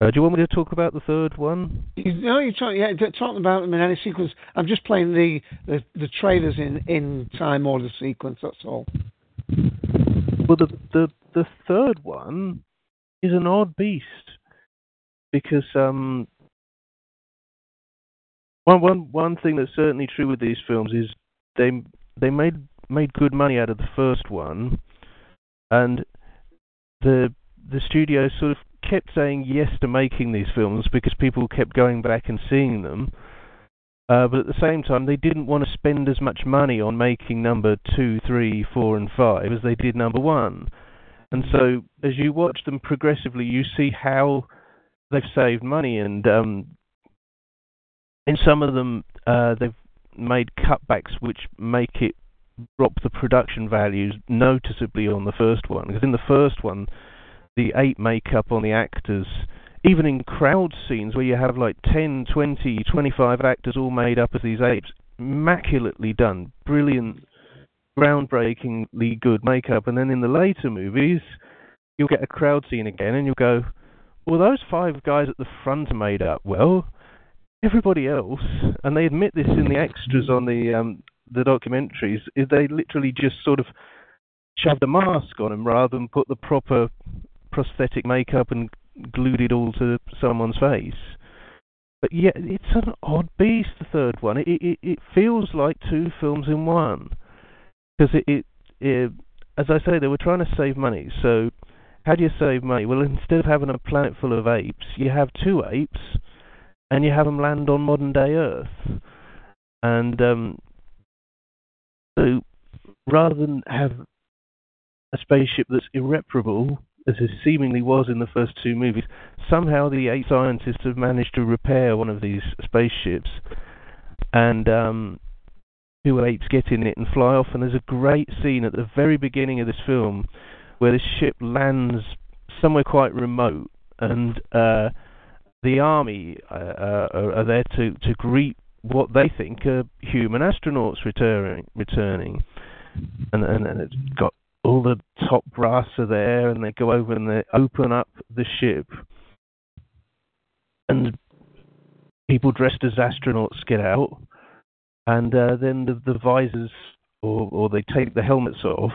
Uh, do you want me to talk about the third one?
No, you're talking, yeah, talking about them in any sequence. I'm just playing the, the, the trailers in, in time order sequence, that's all.
Well, the the the third one is an odd beast because um one one one thing that's certainly true with these films is they they made made good money out of the first one, and the the studio sort of kept saying yes to making these films because people kept going back and seeing them. Uh, but at the same time, they didn't want to spend as much money on making number two, three, four, and five as they did number one. And so, as you watch them progressively, you see how they've saved money, and um, in some of them, uh, they've made cutbacks which make it drop the production values noticeably on the first one. Because in the first one, the ape makeup on the actors, even in crowd scenes where you have like 10, 20, 25 actors all made up as these apes, immaculately done, brilliant, groundbreakingly good makeup. And then in the later movies, you'll get a crowd scene again and you'll go, well, those five guys at the front are made up well. Everybody else, and they admit this in the extras on the um, the documentaries, is they literally just sort of shoved a mask on them rather than put the proper prosthetic makeup and glued it all to someone's face. But yeah, it's an odd beast. The third one, it it, it feels like two films in one, because it, it, it, as I say, they were trying to save money. So how do you save money? Well, instead of having a planet full of apes, you have two apes, and you have them land on modern day Earth. And um, so rather than have a spaceship that's irreparable, as it seemingly was in the first two movies, somehow the eight scientists have managed to repair one of these spaceships, and um, two apes get in it and fly off. And there's a great scene at the very beginning of this film where the ship lands somewhere quite remote, and uh, the army uh, uh, are, are there to, to greet what they think are human astronauts returning. returning. And, and, and it's got all the top brass are there, and they go over and they open up the ship, and people dressed as astronauts get out, and uh, then the, the visors or or they take the helmets off,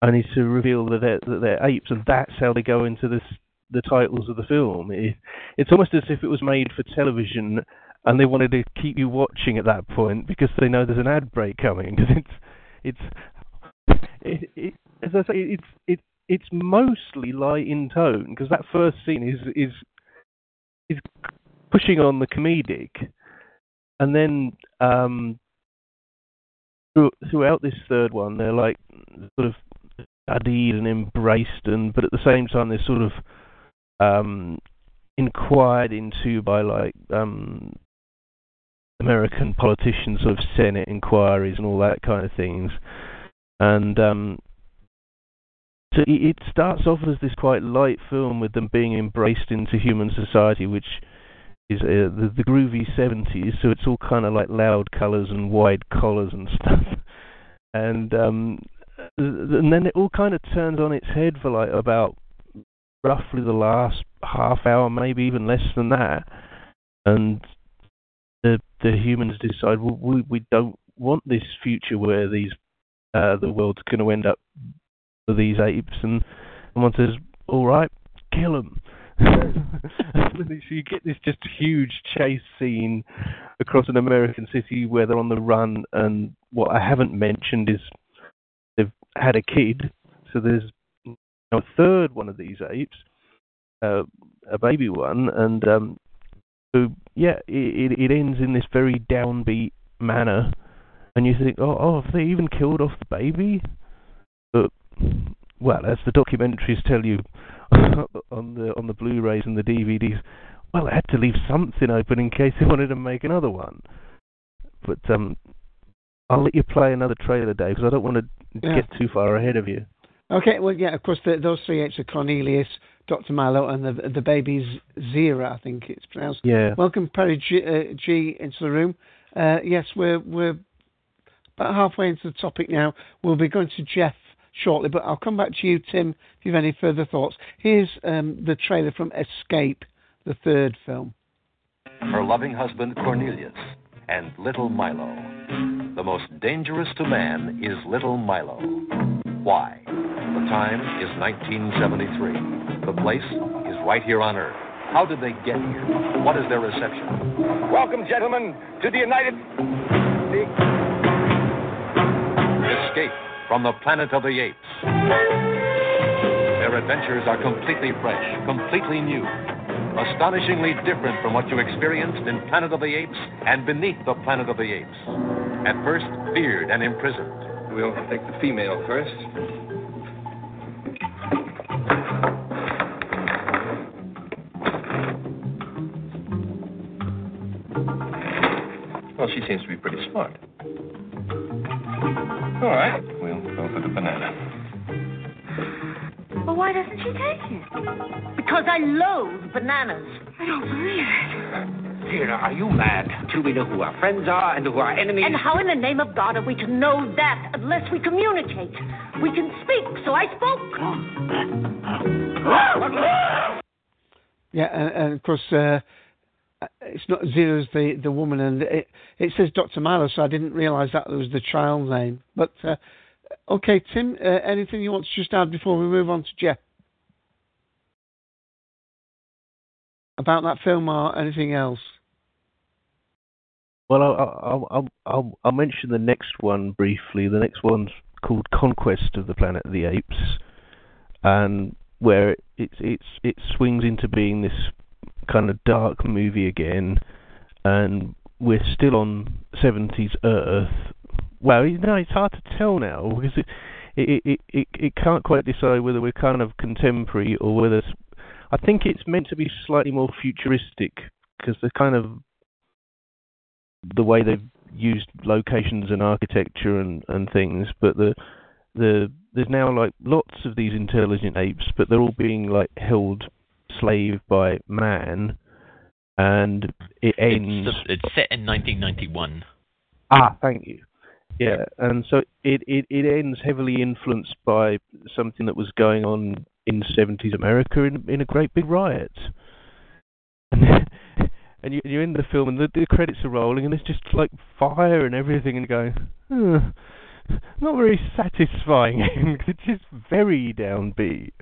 only to reveal that they're, that they're apes, and that's how they go into this the titles of the film. It, it's almost as if it was made for television, and they wanted to keep you watching at that point because they know there's an ad break coming. Because [LAUGHS] it's it's it, it, as I say, it's it it's mostly light in tone because that first scene is is is pushing on the comedic, and then um, through, throughout this third one, they're like sort of studied and embraced, and but at the same time, they're sort of um, inquired into by like um, American politicians, sort of Senate inquiries and all that kind of things. And um, so it, starts off as this quite light film with them being embraced into human society, which is uh, the, the groovy 70s. So it's all kind of like loud colours and wide collars and [LAUGHS] stuff. And um, and then it all kind of turns on its head for like about roughly the last half hour, maybe even less than that, and the the humans decide well, we we don't want this future where these uh, the world's going to end up with these apes, and someone says, "All right, kill them." [LAUGHS] so you get this just huge chase scene across an American city where they're on the run, and what I haven't mentioned is they've had a kid, so there's a third one of these apes, uh, a baby one, and um, so yeah, it, it ends in this very downbeat manner, and you think, oh, oh, have they even killed off the baby? Well, as the documentaries tell you [LAUGHS] on the on the Blu-rays and the DVDs, well, I had to leave something open in case they [LAUGHS] wanted to make another one. But um, I'll let you play another trailer, Dave, because I don't want to
Yeah.
get too far ahead of you.
Okay, well, yeah, of course, the, those three apes are Cornelius, Dr. Milo, and the the baby's Zira, I think it's pronounced.
Yeah.
Welcome, Perry G, uh, G into the room. Uh, yes, we're we're about halfway into the topic now. We'll be going to Jeff shortly, but I'll come back to you, Tim, if you have any further thoughts. Here's um, the trailer from Escape, the third film.
her loving husband Cornelius, and little Milo. The most dangerous to man is little Milo. Why? The time is 1973. The place is right here on Earth. How did they get here? What is their reception?
Welcome, gentlemen, to the United.
From the planet of the apes. Their adventures are completely fresh, completely new, astonishingly different from what you experienced in Planet of the Apes and beneath the Planet of the Apes. At first, feared and imprisoned.
We'll take the female first. Well, she seems to be pretty smart. All right, Well,
why doesn't she take it? Because I loathe bananas. I don't believe it.
Zira, are you mad? Till we know who our friends are and who our enemies
And how in the name of God are we to know that unless we communicate? We can speak, so I spoke.
Yeah, and, and of course, uh, it's not Zira's the, the woman, and it, it says Dr. Milo, so I didn't realise that was the child name. But uh, okay, Tim, uh, anything you want to just add before we move on to Jeff about that film or anything else?
Well, I'll, I'll, I'll, I'll, mention the next one briefly. The next one's called Conquest of the Planet of the Apes, and where it it's it's it swings into being this kind of dark movie again, and we're still on 70s Earth. Well, you know, it's hard to tell now because it it it it, it can't quite decide whether we're kind of contemporary or whether I think it's meant to be slightly more futuristic because the kind of the way they've used locations and architecture and, and things, but the the there's now like lots of these intelligent apes, but they're all being like held slave by man, and it ends.
It's, it's set in 1991.
Ah, thank you. Yeah, and so it, it, it ends heavily influenced by something that was going on in 70s America in, in a great big riot. And, [LAUGHS] and you, you're in the film and the, the credits are rolling and it's just like fire and everything and going, "Huh, not very satisfying. [LAUGHS] it's just very downbeat.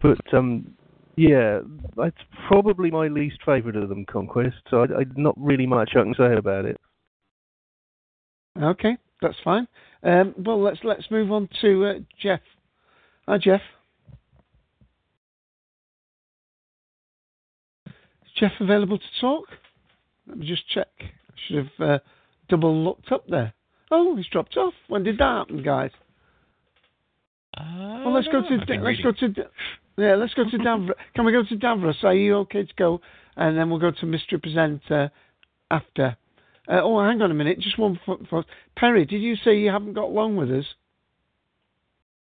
But um, yeah, that's probably my least favourite of them, Conquest. So I, I not really much I can say about it.
Okay, that's fine. Um, well, let's let's move on to uh, Jeff. Hi, Jeff. Jeff available to talk? Let me just check. I should have uh, double looked up there. Oh, he's dropped off. When did that happen, guys? well, let's go to
I've
let's go to yeah, let's go to Davros. [LAUGHS] Can we go to Davros? Are you okay to go? And then we'll go to Mystery Presenter after. Uh, oh, hang on a minute. Just one for, for Perry. Did you say you haven't got long with us?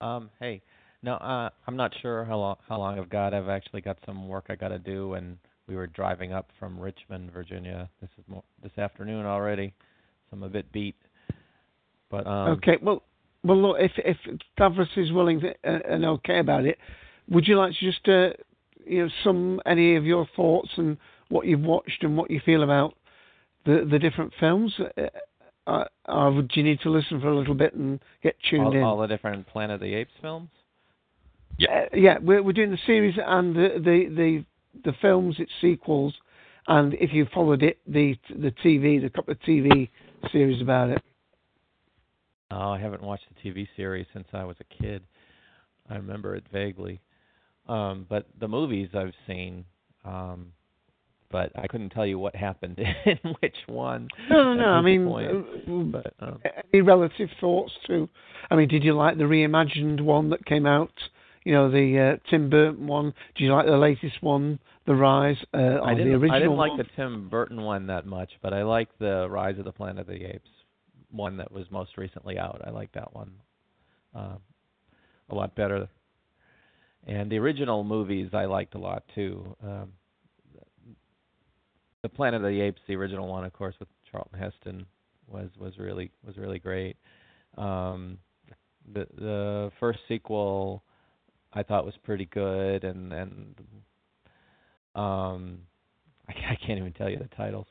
Um, hey, no, uh, I'm not sure how long how long I've got. I've actually got some work I got to do, and we were driving up from Richmond, Virginia. This is mo- this afternoon already, so I'm a bit beat. But um,
okay. Well, Well, look, if if Davros is willing to, uh, and okay about it, would you like to just uh, you know sum any of your thoughts and what you've watched and what you feel about the the different films? Uh, uh, or would you need to listen for a little bit and get tuned
all,
in?
all the different Planet of the Apes films.
Yeah, uh, yeah. We're we're doing the series and the the the, the films, its sequels, and if you followed it, the the TV, the couple of TV series about it.
Oh, I haven't watched the TV series since I was a kid. I remember it vaguely, um, but the movies I've seen. Um, but I couldn't tell you what happened [LAUGHS] in which one.
No, no, no. I mean,
point.
uh,
but, um,
any relative thoughts to? I mean, did you like the reimagined one that came out? You know, the uh, Tim Burton one. Do you like the latest one, The Rise, uh, or
I didn't,
the original
I didn't like
one?
the Tim Burton one that much, but I like the Rise of the Planet of the Apes one that was most recently out. I like that one um, a lot better. And the original movies I liked a lot too. Um, the Planet of the Apes, the original one, of course, with Charlton Heston, was was really was really great. Um, the the first sequel I thought was pretty good, and and um, I, [LAUGHS] I can't even tell you the titles.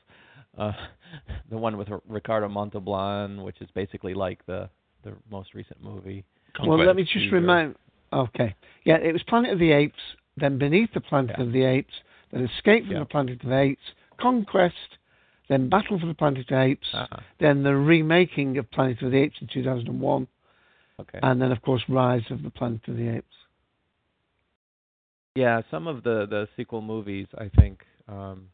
Uh, [LAUGHS] the one with R- Ricardo Montalban, which is basically like the the most recent movie.
Well, let me just
Fever.
remind. Okay, yeah, it was Planet of the Apes, then Beneath the Planet of the Apes, then Escape from the Planet of the Apes, Conquest, then Battle for the Planet of the Apes,
Uh-huh.
then the remaking of Planet of the Apes in 2001,
Okay.
and then of course Rise of the Planet of the Apes.
Yeah, some of the the sequel movies I think um,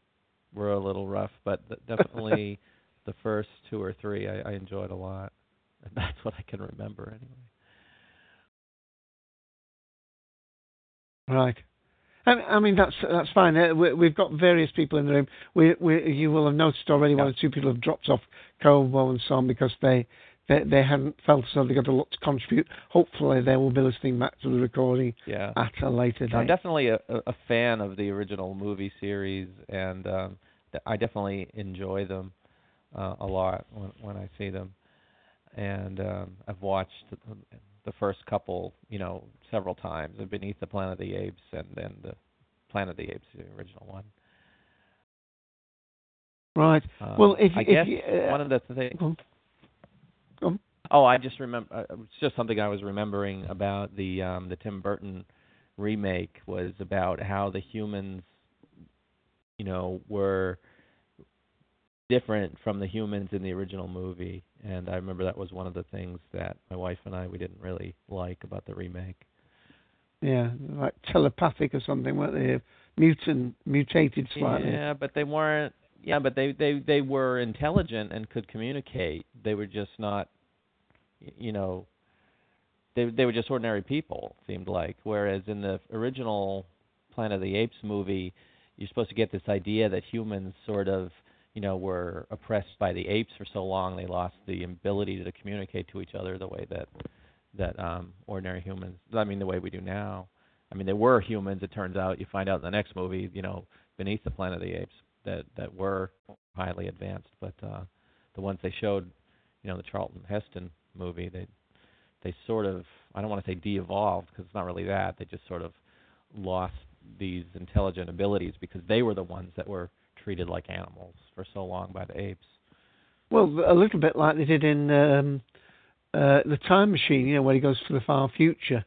were a little rough, but th- definitely [LAUGHS] the first two or three I, I enjoyed a lot. And that's what I can remember anyway.
Right. I, I mean that's that's fine. Uh, we, we've got various people in the room. We, we you will have noticed already one or two people have dropped off Kobo and so on because they, they they hadn't felt as though they got a lot to contribute. Hopefully they will be listening back to the recording
Yeah.
at a later
I'm definitely a, a fan of the original movie series, and um, I definitely enjoy them uh, a lot when when I see them. And um, I've watched the, the first couple, you know, several times. Beneath the Planet of the Apes, and then the Planet of the Apes, the original one.
Right.
Um,
well, if
I
if
guess
you, uh,
one of the things.
go on.
Oh, I just remember. Uh, it's just something I was remembering about the um, the Tim Burton remake was about how the humans, you know, were different from the humans in the original movie, and I remember that was one of the things that my wife and I we didn't really like about the remake.
yeah, like telepathic or something, weren't they? Mutant, mutated slightly.
Yeah, but they weren't. Yeah, but they they they were intelligent and could communicate. They were just not, you know. They they were just ordinary people. Seemed like. Whereas in the original Planet of the Apes movie, you're supposed to get this idea that humans sort of, you know, were oppressed by the apes for so long they lost the ability to communicate to each other the way that that um ordinary humans. I mean, the way we do now. I mean, there were humans. It turns out you find out in the next movie, you know, beneath the Planet of the Apes that that were highly advanced, but uh, the ones they showed, you know, the Charlton Heston movie, they they sort of I don't want to say de-evolved because it's not really that. They just sort of lost these intelligent abilities because they were the ones that were treated like animals for so long by the apes.
Well, a little bit like they did in um, uh, the Time Machine, you know, where he goes to the far future,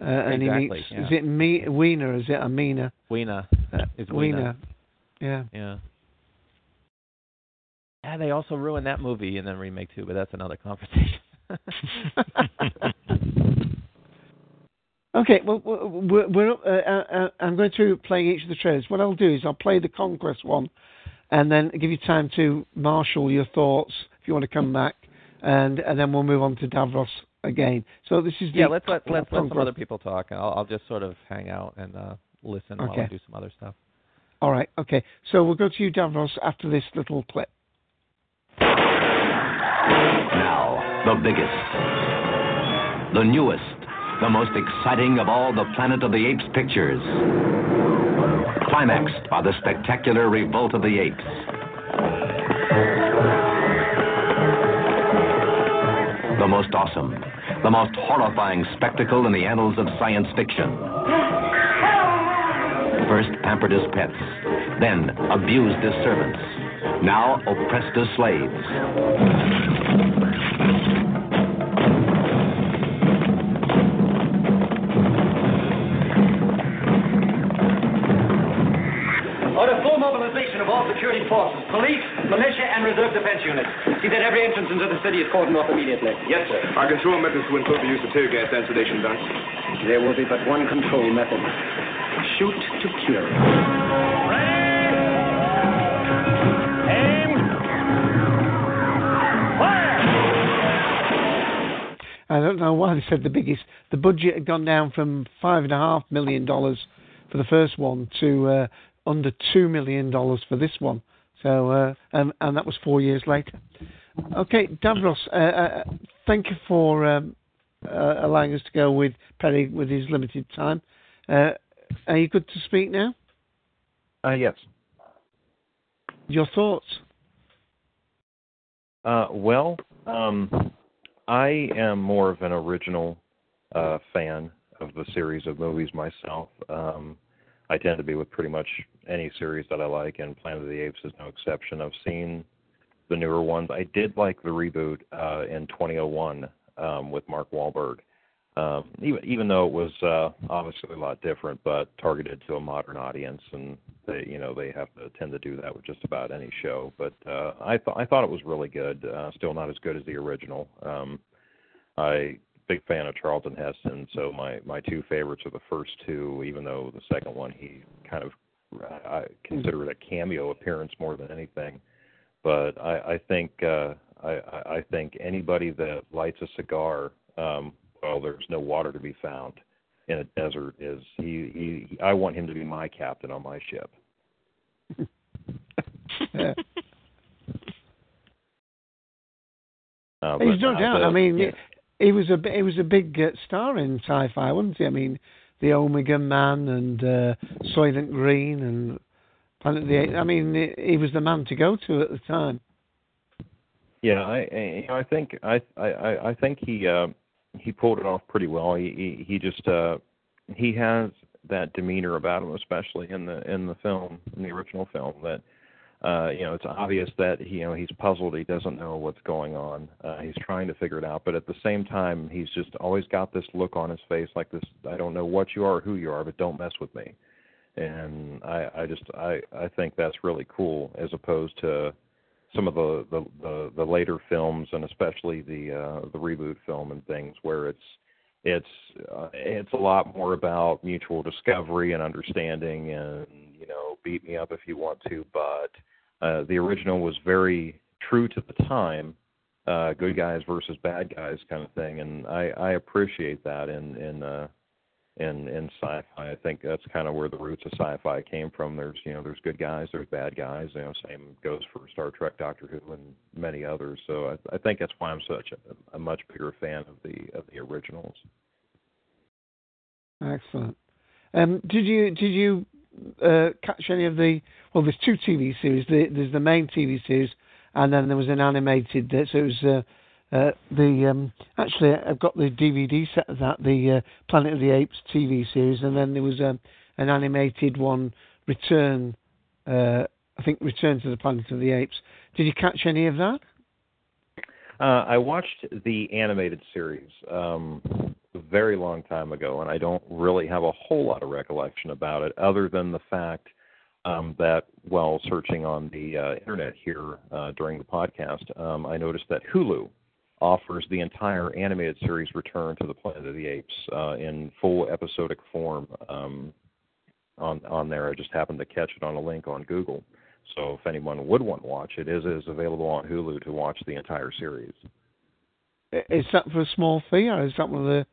uh, and he meets.
yeah.
Is it Me- Weena? Is it Amina?
Weena
Uh,
is
Weena. Yeah.
Yeah. Yeah, they also ruined that movie in the remake too, but that's another [LAUGHS] conversation. [LAUGHS]
Okay, well, we're, we're uh, uh, I'm going to play each of the trailers. What I'll do is I'll play the Conquest one, and then give you time to marshal your thoughts if you want to come back, and and then we'll move on to Davros again. So this is the
yeah, let's let let's let some other people talk. I'll I'll just sort of hang out and uh listen while I do some other stuff.
All right, okay. So we'll go to you, Davros, after this little clip.
Now, the biggest, the newest, the most exciting of all the Planet of the Apes pictures. Climaxed by the spectacular Revolt of the Apes. The most awesome, the most horrifying spectacle in the annals of science fiction. First pampered as pets, then abused as servants, now oppressed as slaves.
Order full mobilization of all security forces, police, militia, and reserve defense units. See that every entrance into the city is cordoned off immediately.
Yes, sir. Are control methods to include the use of tear gas and sedation done?
There will be but one control method. Shoot to kill.
I don't know why they said the biggest. The budget had gone down from five and a half million dollars for the first one to uh, under two million dollars for this one. So, uh, and, and that was four years later. Okay, Davros, uh, uh, thank you for um, uh, allowing us to go with Perry with his limited time. Uh, are you good to speak now?
Uh, yes.
Your thoughts?
Uh, well, um, I am more of an original uh, fan of the series of movies myself. Um, I tend to be with pretty much any series that I like, and Planet of the Apes is no exception. I've seen the newer ones. I did like the reboot uh, in 2001 um, with Mark Wahlberg, um, even even though it was uh, obviously a lot different, but targeted to a modern audience, and they you know they have to tend to do that with just about any show. But uh, I thought I thought it was really good. Uh, still not as good as the original. Um, I big fan of Charlton Heston, so my my two favorites are the first two. Even though the second one he kind of I consider it a cameo appearance more than anything. But I, I think uh, I, I think anybody that lights a cigar um, while there's no water to be found in a desert is he, he, he I want him to be my captain on my ship.
Yeah. [LAUGHS]
Uh,
He's no doubt. I mean,
yeah.
he was a he was a big uh, star in sci-fi, wasn't he? I mean, the Omega Man and uh, Soylent Green and Planet of the Apes. I mean, he- was the man to go to at the time.
Yeah, I I, I think I I I think he uh he pulled it off pretty well. He he, he just uh he has that demeanor about him, especially in the in the film, in the original film, that uh you know it's obvious that you know he's puzzled. He doesn't know what's going on. Uh He's trying to figure it out, but at the same time, he's just always got this look on his face, like this. I don't know what you are, or who you are, but don't mess with me. And I I just I I think that's really cool, as opposed to some of the the the, the later films and especially the uh the reboot film and things where it's it's uh, it's a lot more about mutual discovery and understanding and you know beat me up if you want to. But uh the original was very true to the time uh good guys versus bad guys kind of thing. And i i appreciate that in in uh in in sci-fi. I think that's kind of where the roots of sci-fi came from. There's you know there's good guys, there's bad guys. You know, same goes for Star Trek, Doctor Who, and many others. So I, I think that's why I'm such a, a much bigger fan of the of the originals.
Excellent. Um, did you did you uh, catch any of the? Well, there's two TV series. The, there's the main TV series, and then there was an animated. So it was uh, uh, the um, actually I've got the DVD set of that, the uh, Planet of the Apes TV series, and then there was um, an animated one, Return. Uh, I think Return to the Planet of the Apes. Did you catch any of that?
Uh, I watched the animated series um, a very long time ago, and I don't really have a whole lot of recollection about it, other than the fact um, that while searching on the uh, internet here uh, during the podcast, um, I noticed that Hulu offers the entire animated series Return to the Planet of the Apes uh, in full episodic form um, on on there. I just happened to catch it on a link on Google. So if anyone would want to watch it, it is available on Hulu to watch the entire series.
Is that for a small fee, or is that one of the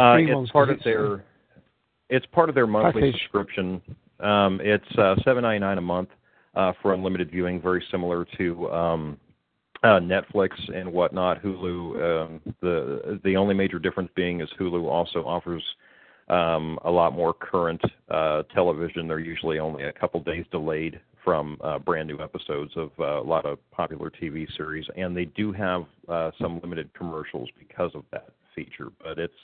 Uh, it's part of
it's,
their it's part of their monthly
Package.
subscription. Um, it's uh, seven ninety nine a month uh, for unlimited viewing, very similar to um, uh, Netflix and whatnot. Hulu. Um, the the only major difference being is Hulu also offers um, a lot more current uh, television. They're usually only a couple days delayed from uh, brand new episodes of uh, a lot of popular TV series, and they do have uh, some limited commercials because of that. feature, but it's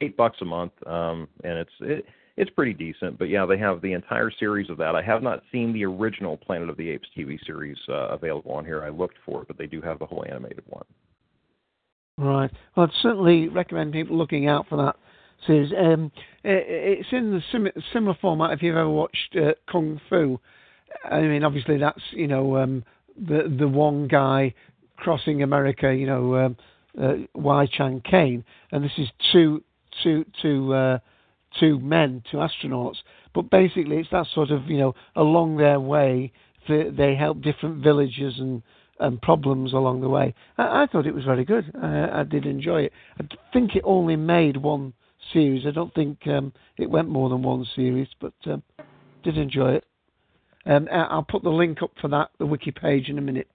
eight bucks a month, um, and it's it, it's pretty decent. But yeah, they have the entire series of that. I have not seen the original Planet of the Apes TV series uh, available on here. I looked for it, but they do have the whole animated one.
Right. Well, I'd certainly recommend people looking out for that series. Um, it's in the sim- similar format. If you've ever watched uh, Kung Fu, I mean, obviously that's you know um, the the one guy crossing America, you know, um, uh, Kwai Chang Caine, and this is two two two uh, two men, to astronauts. But basically, it's that sort of you know along their way, they, they help different villages and and problems along the way. I, I thought it was very good. I, I did enjoy it. I think it only made one series. I don't think um, it went more than one series, but um, did enjoy it. Um, I'll put the link up for that, the wiki page, in a minute.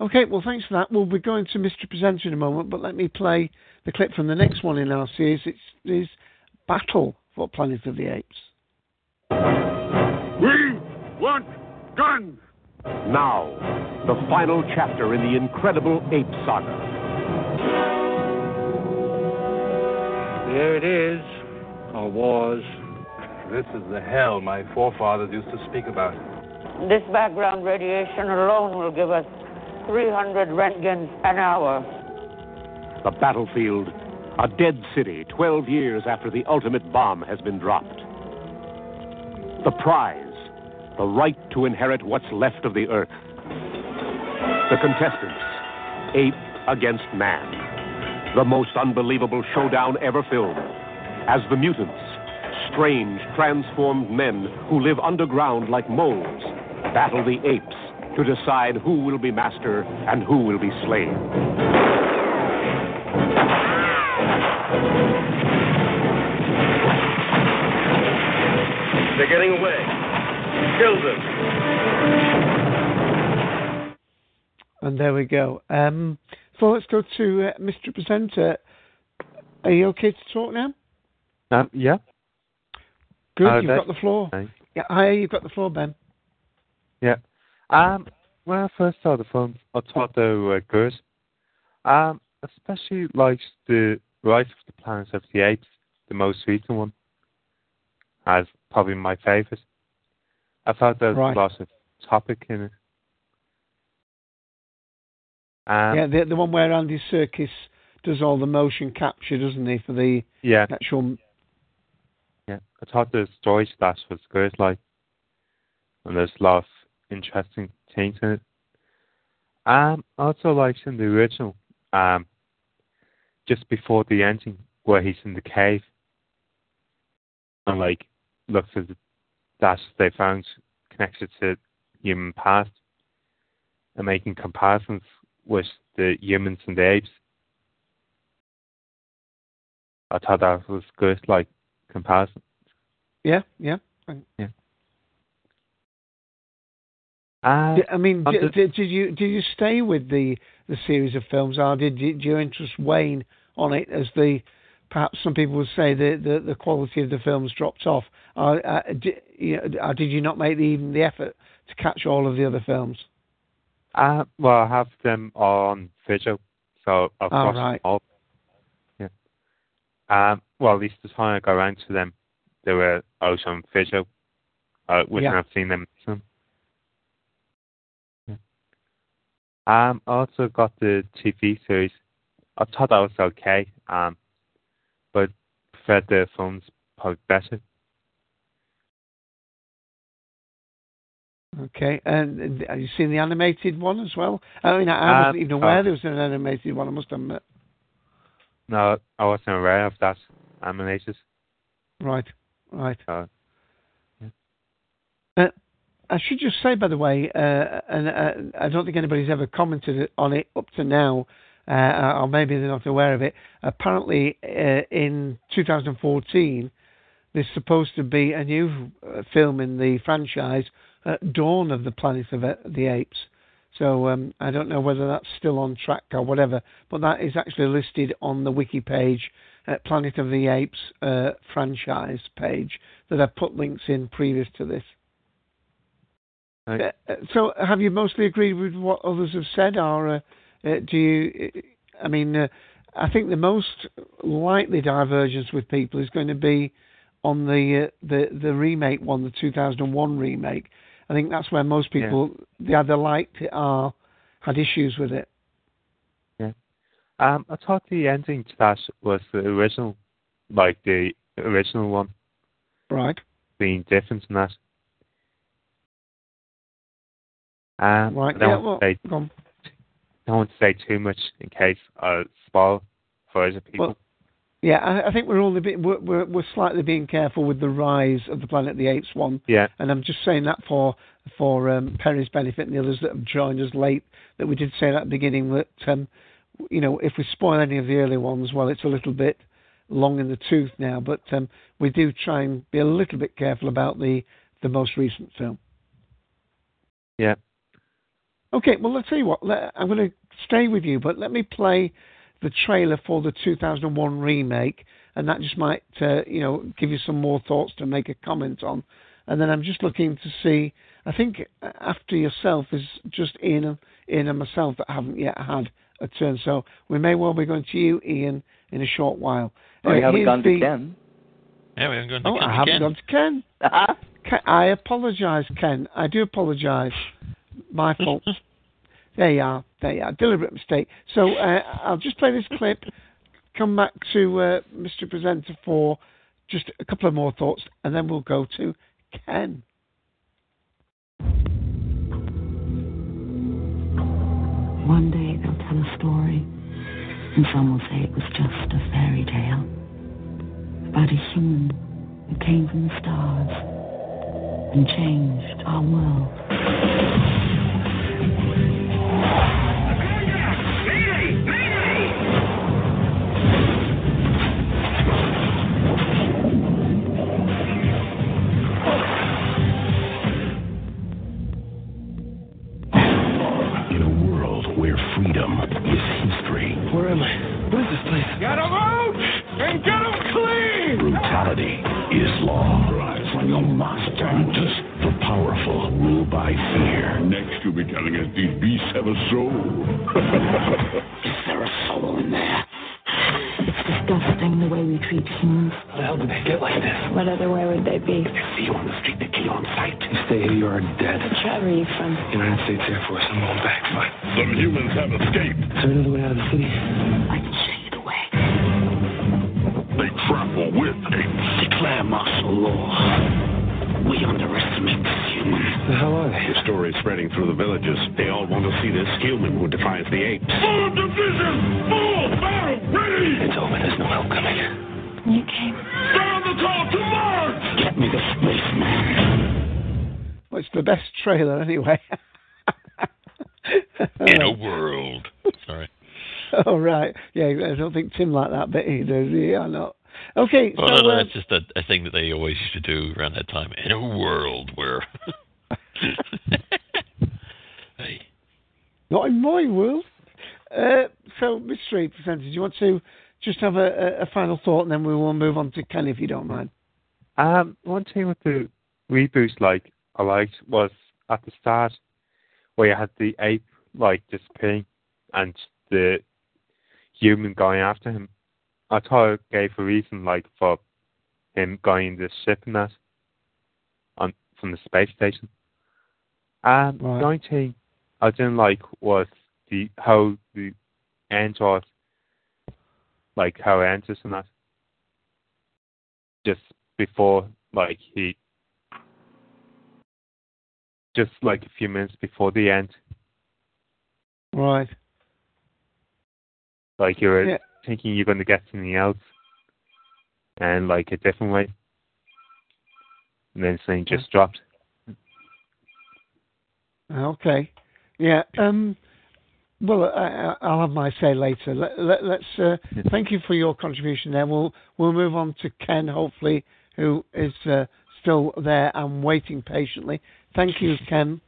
Okay, well, thanks for that. We'll be going to Mr. Presenter in a moment, but let me play the clip from the next one in our series. It's, it's Battle for Planet of the Apes.
We want guns!
Now, the final chapter in the incredible Ape Saga.
There it is, or was. This is the hell my forefathers used to speak about.
This background radiation alone will give us 300 Röntgens an hour.
The battlefield, a dead city 12 years after the ultimate bomb has been dropped. The prize, the right to inherit what's left of the earth. The contestants, ape against man. The most unbelievable showdown ever filmed. As the mutants, strange, transformed men who live underground like moles, battle the apes to decide who will be master and who will be slave.
They're getting away. Kill them.
And there we go. Um, so let's go to uh, Mr. Presenter. Are you okay to talk now?
Um, yeah.
Good,
Uh,
you've got the floor.
Hi.
Yeah, hi, you've got the floor, Ben.
Yeah. Um, when I first saw the film, I thought they were good. Um, especially like the Rise of the Planet of the Apes, the most recent one, as probably my favorite. I thought there was
Right.
a lot of topic in it. Um,
yeah, the the one where Andy Serkis does all the motion capture, doesn't he, for the
yeah,
actual
yeah. I thought the story slash was good, like, and there's a lot of interesting things in it. Um, I also liked in the original, um, just before the ending, where he's in the cave, and like looks at the that they found connected to human past, and making comparisons with the humans and the apes. I thought that was good, like comparison.
Yeah, yeah.
Yeah. Uh,
I mean, did, you did you stay with the the series of films, or did, did your interest wane on it as the perhaps some people would say the the, the quality of the films dropped off? Or uh, did, you know, or did you not make the, even the effort to catch all of the other films?
Uh, well, I have them on video, so I've
Oh,
watched
right.
all. Yeah. Um, well, at least the time I got around to them, they were out on video, uh, which
Yeah.
I've seen them. Some. Yeah. Um, I also got the TV series. I thought that was okay, um, but preferred the films probably better.
Okay, and uh, have you seen the animated one as well? I mean, I, wasn't
Um,
even aware
oh.
there was an animated one. I must admit.
No, I wasn't aware of that animated.
Right, right.
So,
Uh, I should just say, by the way, uh, and uh, I don't think anybody's ever commented on it up to now, uh, or maybe they're not aware of it. Apparently, uh, in 2014, there's supposed to be a new uh, film in the franchise, uh, Dawn of the Planet of the Apes. So um, I don't know whether that's still on track or whatever, but that is actually listed on the wiki page, uh, Planet of the Apes franchise page that I've put links in previous to this. Uh, uh, so, have you mostly agreed with what others have said, or uh, uh, do you? I mean, uh, I think the most likely divergence with people is going to be on the uh, the the remake one, the 2001 remake. I think that's where most people they either liked it or had issues with it.
Yeah. Um, I thought the ending to that was the original, like the original one.
Right.
Being different in that. Um,
Right.
I don't
Yeah.
want
Well,
to say,
on.
don't want to say too much in case I spoil for other people.
Well, Yeah, I, I think we're all a bit we're, we're we're slightly being careful with the rise of the Planet of the Apes one.
Yeah.
And I'm just saying that for for um, Perry's benefit and the others that have joined us late. That we did say at the beginning that um, you know if we spoil any of the early ones, well, it's a little bit long in the tooth now. But um, we do try and be a little bit careful about the the most recent film.
yeah.
Okay, well, let's tell you what. Let, I'm going to stay with you, but let me play the trailer for the 2001 remake, and that just might, uh, you know, give you some more thoughts to make a comment on. And then I'm just looking to see. I think after yourself is just Ian, and- Ian and myself that haven't yet had a turn. So we may well be going to you, Ian, in a short while.
Oh, you
Uh,
haven't
here's
gone to Ken.
Yeah, we haven't gone to
Oh,
Ken
I haven't
again.
gone to Ken. [LAUGHS] Ken I apologise, Ken. I do apologise. My [LAUGHS] fault. there you are. There you are. Deliberate mistake. So uh, I'll just play this clip. Come back to uh, Mr. Presenter for just a couple of more thoughts, and then we'll go to Ken.
One day they'll tell a story, and some will say it was just a fairy tale about a human who came from the stars and changed our world.
Is history. Where am I? What is this place?
Get him out and get him clean!
Brutality is law. Rise from your monster hunters. The powerful rule by fear.
Next, you'll be telling us these beasts have a soul. [LAUGHS]
Is there a soul in there?
It's disgusting the way we treat humans.
How the hell did they get like this?
What other way would they be?
They see you on the street, they kill you on sight. You stay here, you are dead.
Trevor, are you from?
United States Air Force, I'm going back. Fine. Some humans have escaped. Is there another way out of the city?
I can show you the way.
They travel with apes. Declare martial The hell are they?
The story is spreading through the villages. They all want to see this human who defies the apes.
Full division! Full barrel ready!
It's over, there's no help coming.
You came.
Sound the call to march!
Get me the spaceman.
Well, it's the best trailer anyway. [LAUGHS]
In a world. Sorry. [LAUGHS]
Oh right, yeah. I don't think Tim liked that bit either. Yeah, I'm not. Okay,
Well,
so
no, no,
uh,
that's just a, a thing that they always used to do around that time. In a world where. [LAUGHS] hey.
not in my world. Uh, so, mystery presenter, do you want to just have a, a, a final thought, and then we will move on to Ken, if you don't mind.
Um, one thing with the reboots, like I liked, was at the start where you had the ape like disappearing and the human going after him. I thought it gave a reason, like for him going the ship and that on from the space station. Um,
Right.
the only thing I didn't like was the how the end was, like how it enters and that. Just before, like he, just like a few minutes before the end,
Right.
like you were
Yeah.
thinking you're going to get something else, and like a different way, and then something just dropped.
Okay. Yeah. Um, well, I, I- I'll have my say later. Let, let, let's uh, thank you for your contribution. There, we'll we'll move on to Ken, hopefully, who is uh, still there and waiting patiently. Thank you, Ken.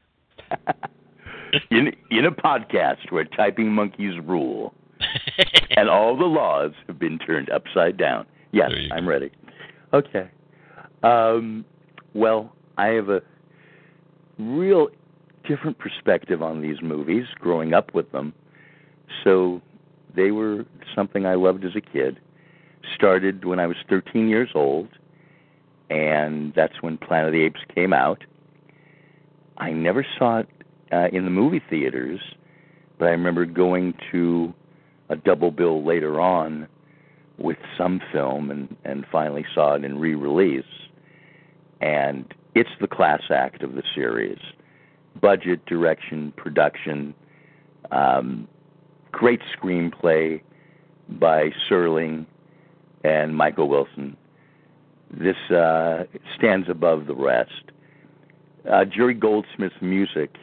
[LAUGHS]
in in a podcast where typing monkeys rule [LAUGHS] and all the laws have been turned upside down. Yes, I'm ready. Okay. Um, well, I have a real different perspective on these movies growing up with them. So they were something I loved as a kid. Started when I was 13 years old, and that's when Planet of the Apes came out. I never saw it uh, in the movie theaters, but I remember going to a double bill later on with some film and, and finally saw it in re release. And it's the class act of the series budget, direction, production, um, great screenplay by Serling and Michael Wilson. This uh, stands above the rest. Uh, Jerry Goldsmith's music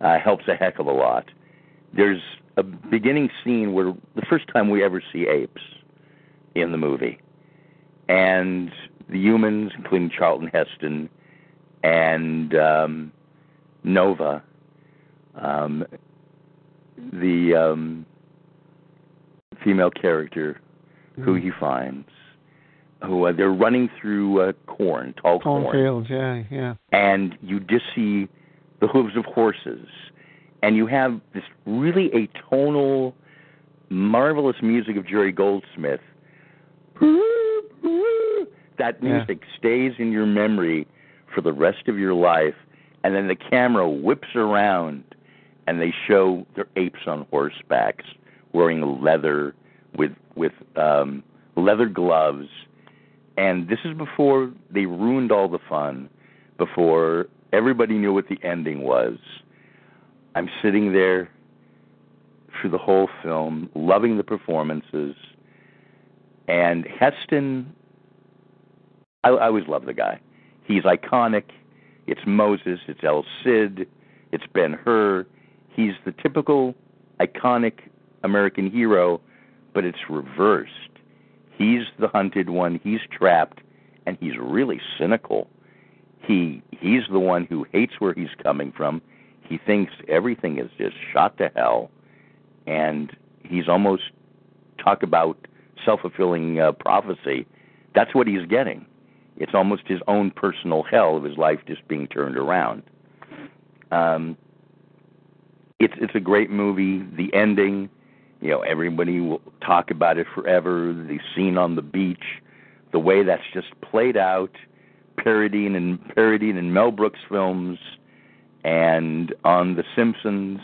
uh, helps a heck of a lot. There's a beginning scene where the first time we ever see apes in the movie, and the humans, including Charlton Heston and um, Nova, um, the um, female character who
Mm.
he finds, who uh, they're running through uh, corn, tall corn,
Cornfields, yeah, yeah.
and you just see the hooves of horses, and you have this really atonal, marvelous music of Jerry Goldsmith. That
Yeah.
music stays in your memory for the rest of your life, and then the camera whips around, and they show their apes on horsebacks wearing leather with with um, leather gloves, and this is before they ruined all the fun, before everybody knew what the ending was. I'm sitting there through the whole film, loving the performances, and Heston. I, I always love the guy. He's iconic. It's Moses. It's El Cid. It's Ben Hur. He's the typical iconic American hero, but it's reversed. He's the hunted one. He's trapped, and he's really cynical. He he's the one who hates where he's coming from. He thinks everything is just shot to hell, and he's almost talk about self-fulfilling uh, prophecy. That's what he's getting. It's almost his own personal hell of his life just being turned around. Um, it's it's a great movie. The ending, you know, everybody will talk about it forever. The scene on the beach, the way that's just played out, parodying and parodying in Mel Brooks films, and on The Simpsons.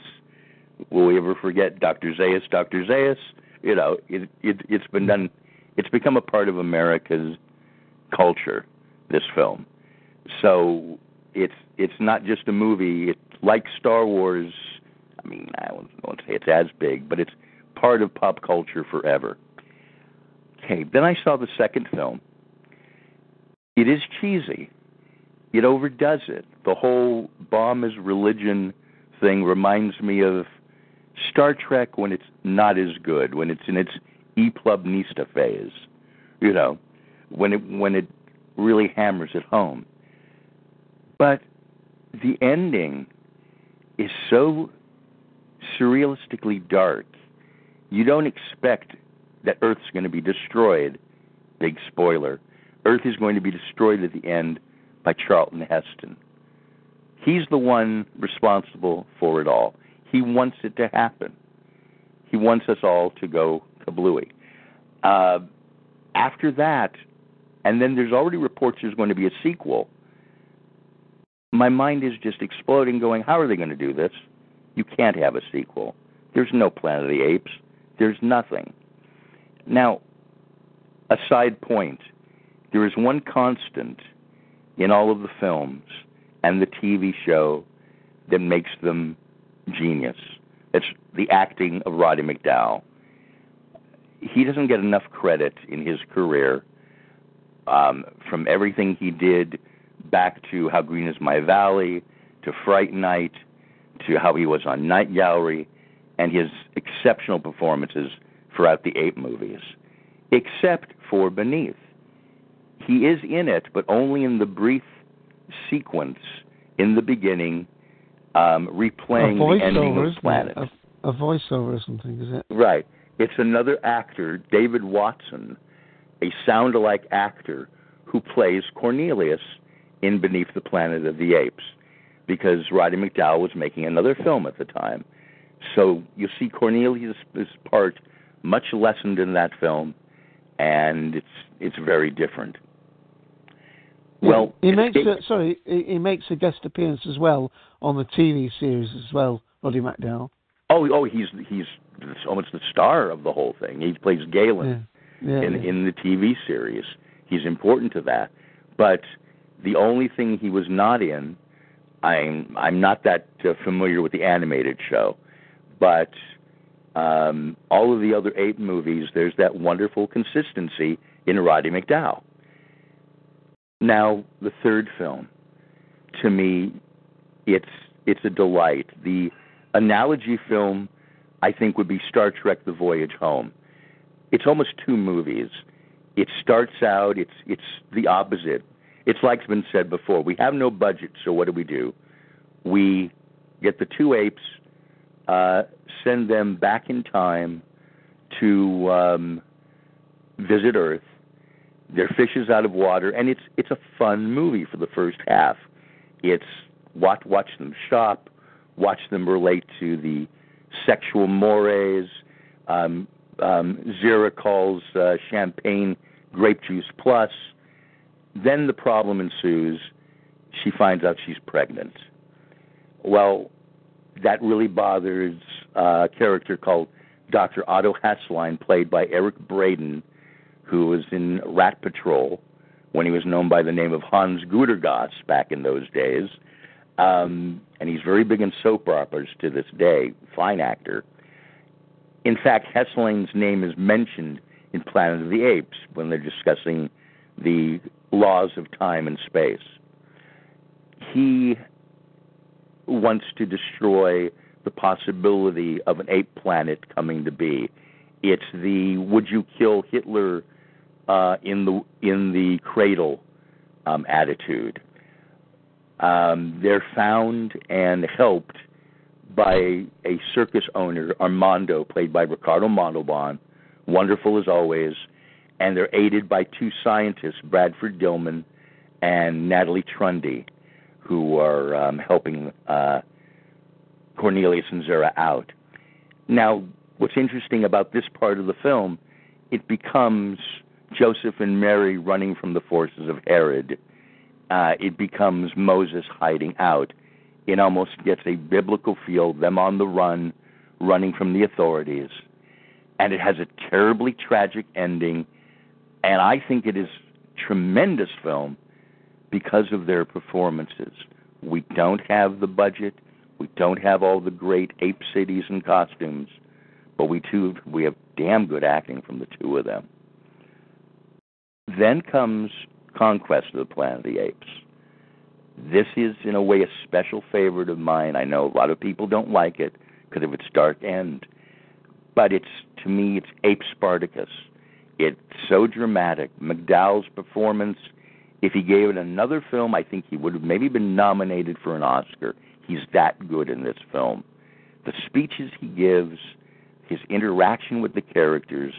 Will we ever forget Dr. Zaius? Dr. Zaius. You know, it, it it's been done. It's become a part of America's culture. This film, so it's it's not just a movie. It's like Star Wars. I mean, I won't, say it's as big, but it's part of pop culture forever. Okay, then I saw the second film. It is cheesy. It overdoes it. The whole bomb is religion thing reminds me of Star Trek when it's not as good, when it's in its E Plebnista phase. You know, when it when it really hammers it home. But the ending is so surrealistically dark. You don't expect that Earth's going to be destroyed. Big spoiler. Earth is going to be destroyed at the end by Charlton Heston. He's the one responsible for it all. He wants it to happen. He wants us all to go kablooey. Uh, after that, and then there's already reports there's going to be a sequel. My mind is just exploding, going, how are they going to do this? You can't have a sequel. There's no Planet of the Apes. There's nothing. Now, a side point there is one constant in all of the films and the TV show that makes them genius. It's the acting of Roddy McDowall. He doesn't get enough credit in his career um, from everything he did back to How Green Is My Valley, to Fright Night, to how he was on Night Gallery, and his exceptional performances throughout the eight movies, except for Beneath. He is in it, but only in the brief sequence in the beginning, um, replaying the ending of Planet.
A, a voiceover or something, is it?
Right. It's another actor, David Watson, a sound alike actor who plays Cornelius in Beneath the Planet of the Apes because Roddy McDowall was making another film at the time. So you see Cornelius' part much lessened in that film, and it's it's very different. Well,
he makes a, sorry, he, he makes a guest appearance as well on the TV series as well, Roddy McDowall.
Oh, oh, he's he's almost the star of the whole thing. He plays Galen
Yeah,
in in the TV series. He's important to that. But the only thing he was not in, I'm I'm not that uh, familiar with the animated show, but um, all of the other ape movies, there's that wonderful consistency in Roddy McDowall. Now, the third film, to me, it's it's a delight. The analogy film, I think, would be Star Trek: The Voyage Home. It's almost two movies. It starts out, it's it's the opposite. It's like's been said before. We have no budget, so what do we do? We get the two apes, uh, send them back in time to um, visit Earth. They're fishes out of water, and it's it's a fun movie for the first half. It's watch watch them shop, watch them relate to the sexual mores. Um, um, Zira calls uh, champagne grape juice plus. Then the problem ensues. She finds out she's pregnant. Well, that really bothers a character called Dr. Otto Hasslein, played by Eric Braeden, who was in Rat Patrol when he was known by the name of Hans Gudegast back in those days. Um, and he's very big in soap operas to this day. Fine actor. In fact, Hasslein's name is mentioned in Planet of the Apes when they're discussing the laws of time and space. He wants to destroy the possibility of an ape planet coming to be. It's the would you kill Hitler uh, in the in the cradle um, attitude. Um, they're found and helped by a circus owner, Armando, played by Ricardo Montalban, wonderful as always, and they're aided by two scientists, Bradford Dillman and Natalie Trundy, who are um, helping uh, Cornelius and Zira out. Now, what's interesting about this part of the film, it becomes Joseph and Mary running from the forces of Herod. Uh, it becomes Moses hiding out. It almost gets a biblical feel, them on the run, running from the authorities. And it has a terribly tragic ending. And I think it is tremendous film because of their performances. We don't have the budget. We don't have all the great ape cities and costumes, but we too we have damn good acting from the two of them. Then comes Conquest of the Planet of the Apes. This is, in a way, a special favorite of mine. I know a lot of people don't like it because of its dark end, but it's to me, it's Ape Spartacus. It's so dramatic. McDowall's performance. If he gave it another film, I think he would have maybe been nominated for an Oscar. He's that good in this film. The speeches he gives, his interaction with the characters,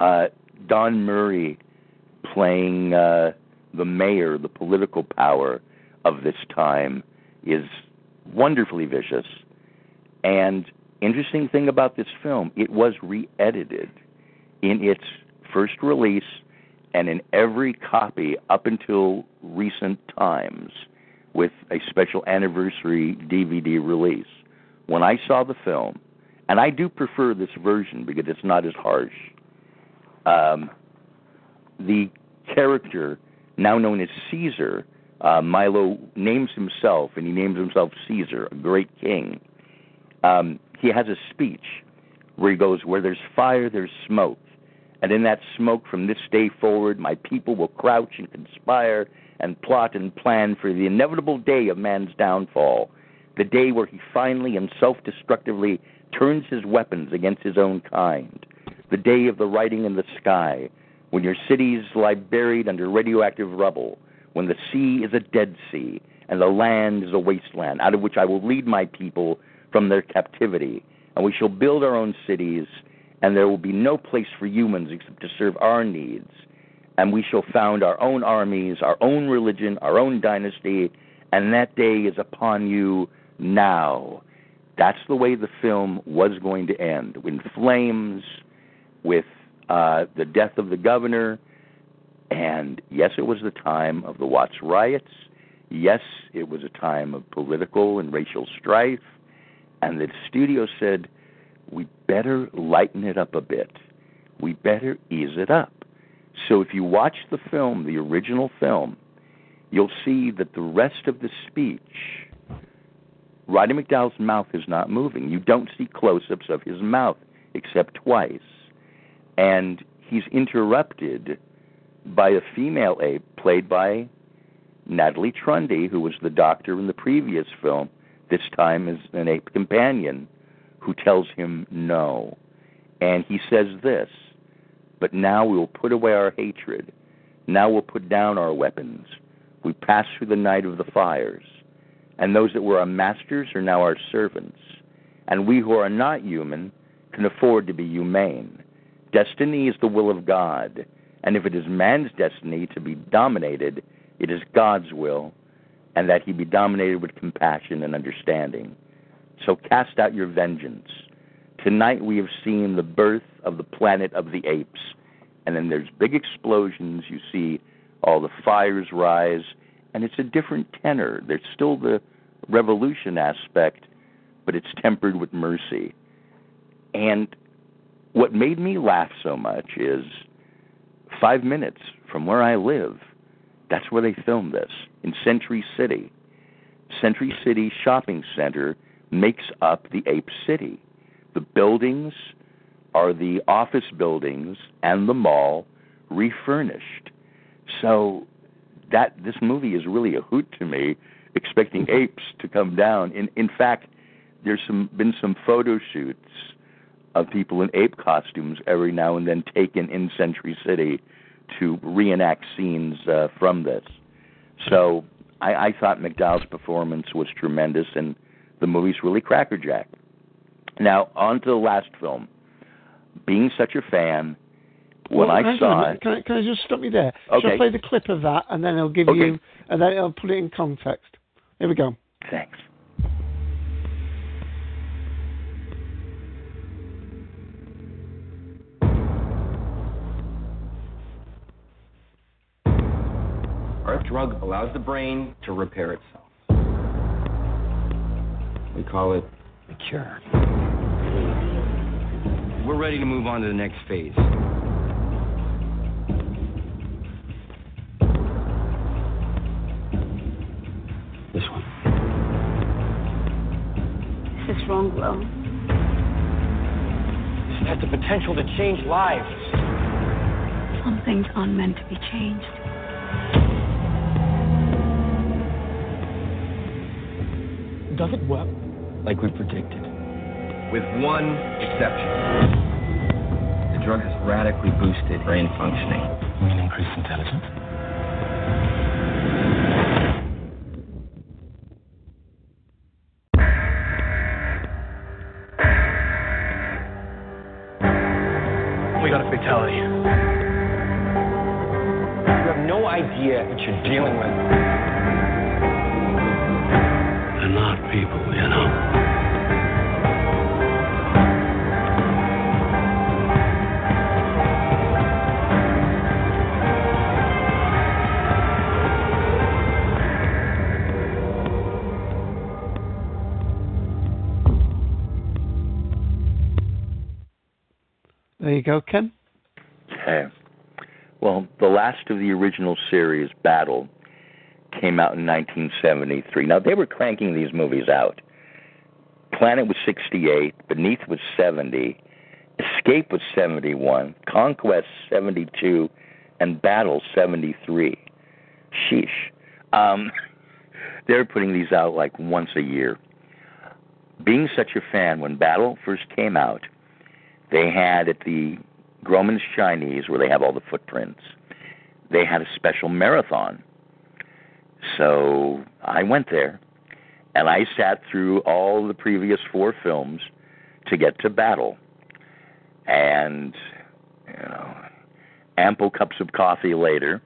uh, Don Murray playing uh, the mayor, the political power of this time, is wonderfully vicious. And interesting thing about this film, it was re-edited in its first release and in every copy up until recent times with a special anniversary DVD release. When I saw the film, and I do prefer this version because it's not as harsh, um, the character, now known as Caesar, uh, Milo names himself, and he names himself Caesar, a great king. Um, he has a speech where he goes, Where there's fire, there's smoke. And in that smoke, from this day forward, my people will crouch and conspire and plot and plan for the inevitable day of man's downfall, the day where he finally and self destructively turns his weapons against his own kind, the day of the writing in the sky, when your cities lie buried under radioactive rubble, when the sea is a dead sea and the land is a wasteland, out of which I will lead my people from their captivity, and we shall build our own cities, and there will be no place for humans except to serve our needs and we shall found our own armies, our own religion, our own dynasty, and that day is upon you now. That's the way the film was going to end in flames, with uh, the death of the governor. And yes, it was the time of the Watts riots. Yes, it was a time of political and racial strife. And the studio said, we better lighten it up a bit. We better ease it up. So if you watch the film, the original film, you'll see that the rest of the speech, Roddy McDowall's mouth is not moving. You don't see close ups of his mouth except twice. And he's interrupted by a female ape played by Natalie Trundy, who was the doctor in the previous film, this time as an ape companion, who tells him no. And he says this But now we will put away our hatred. Now we'll put down our weapons. We pass through the night of the fires. And those that were our masters are now our servants. And we who are not human can afford to be humane. Destiny is the will of God. And if it is man's destiny to be dominated, it is God's will, and that he be dominated with compassion and understanding. So cast out your vengeance. Tonight we have seen the birth of the planet of the apes. And then there's big explosions. You see all the fires rise, and it's a different tenor. There's still the revolution aspect, but it's tempered with mercy. And what made me laugh so much is five minutes from where I live, that's where they filmed this, in Century City. Century City Shopping Center makes up the Ape City. The buildings are the office buildings and the mall refurnished. So that this movie is really a hoot to me, expecting [LAUGHS] apes to come down. In in fact, there's some been some photo shoots of people in ape costumes every now and then taken in Century City to reenact scenes uh, from this. So I, I thought McDowall's performance was tremendous, and the movie's really crackerjack. Now on to the last film. Being such a fan, when
well,
I saw
it, can I, can I just stop you there?
Okay.
Shall I play the clip of that, and then I'll give
Okay.
you, and then I'll put it in context. Here we go.
Thanks.
Drug allows the brain to repair itself. We call it a cure. We're ready to move on to the next phase. This one.
This is wrong, Will.
This has the potential to change lives.
Some things aren't meant to be changed.
Does it work? Like we predicted. With one exception. The drug has radically boosted brain functioning. You mean increased intelligence?
Ken.
Okay. Well, the last of the original series, Battle, came out in 1973. Now, they were cranking these movies out. Planet was 68, Beneath was 70, Escape was 71, Conquest 72, and Battle 73. Sheesh. Um, [LAUGHS] they're putting these out like once a year. Being such a fan, when Battle first came out, they had at the Grauman's Chinese, where they have all the footprints, they had a special marathon. So I went there, and I sat through all the previous four films to get to Battle. And, you know, ample cups of coffee later,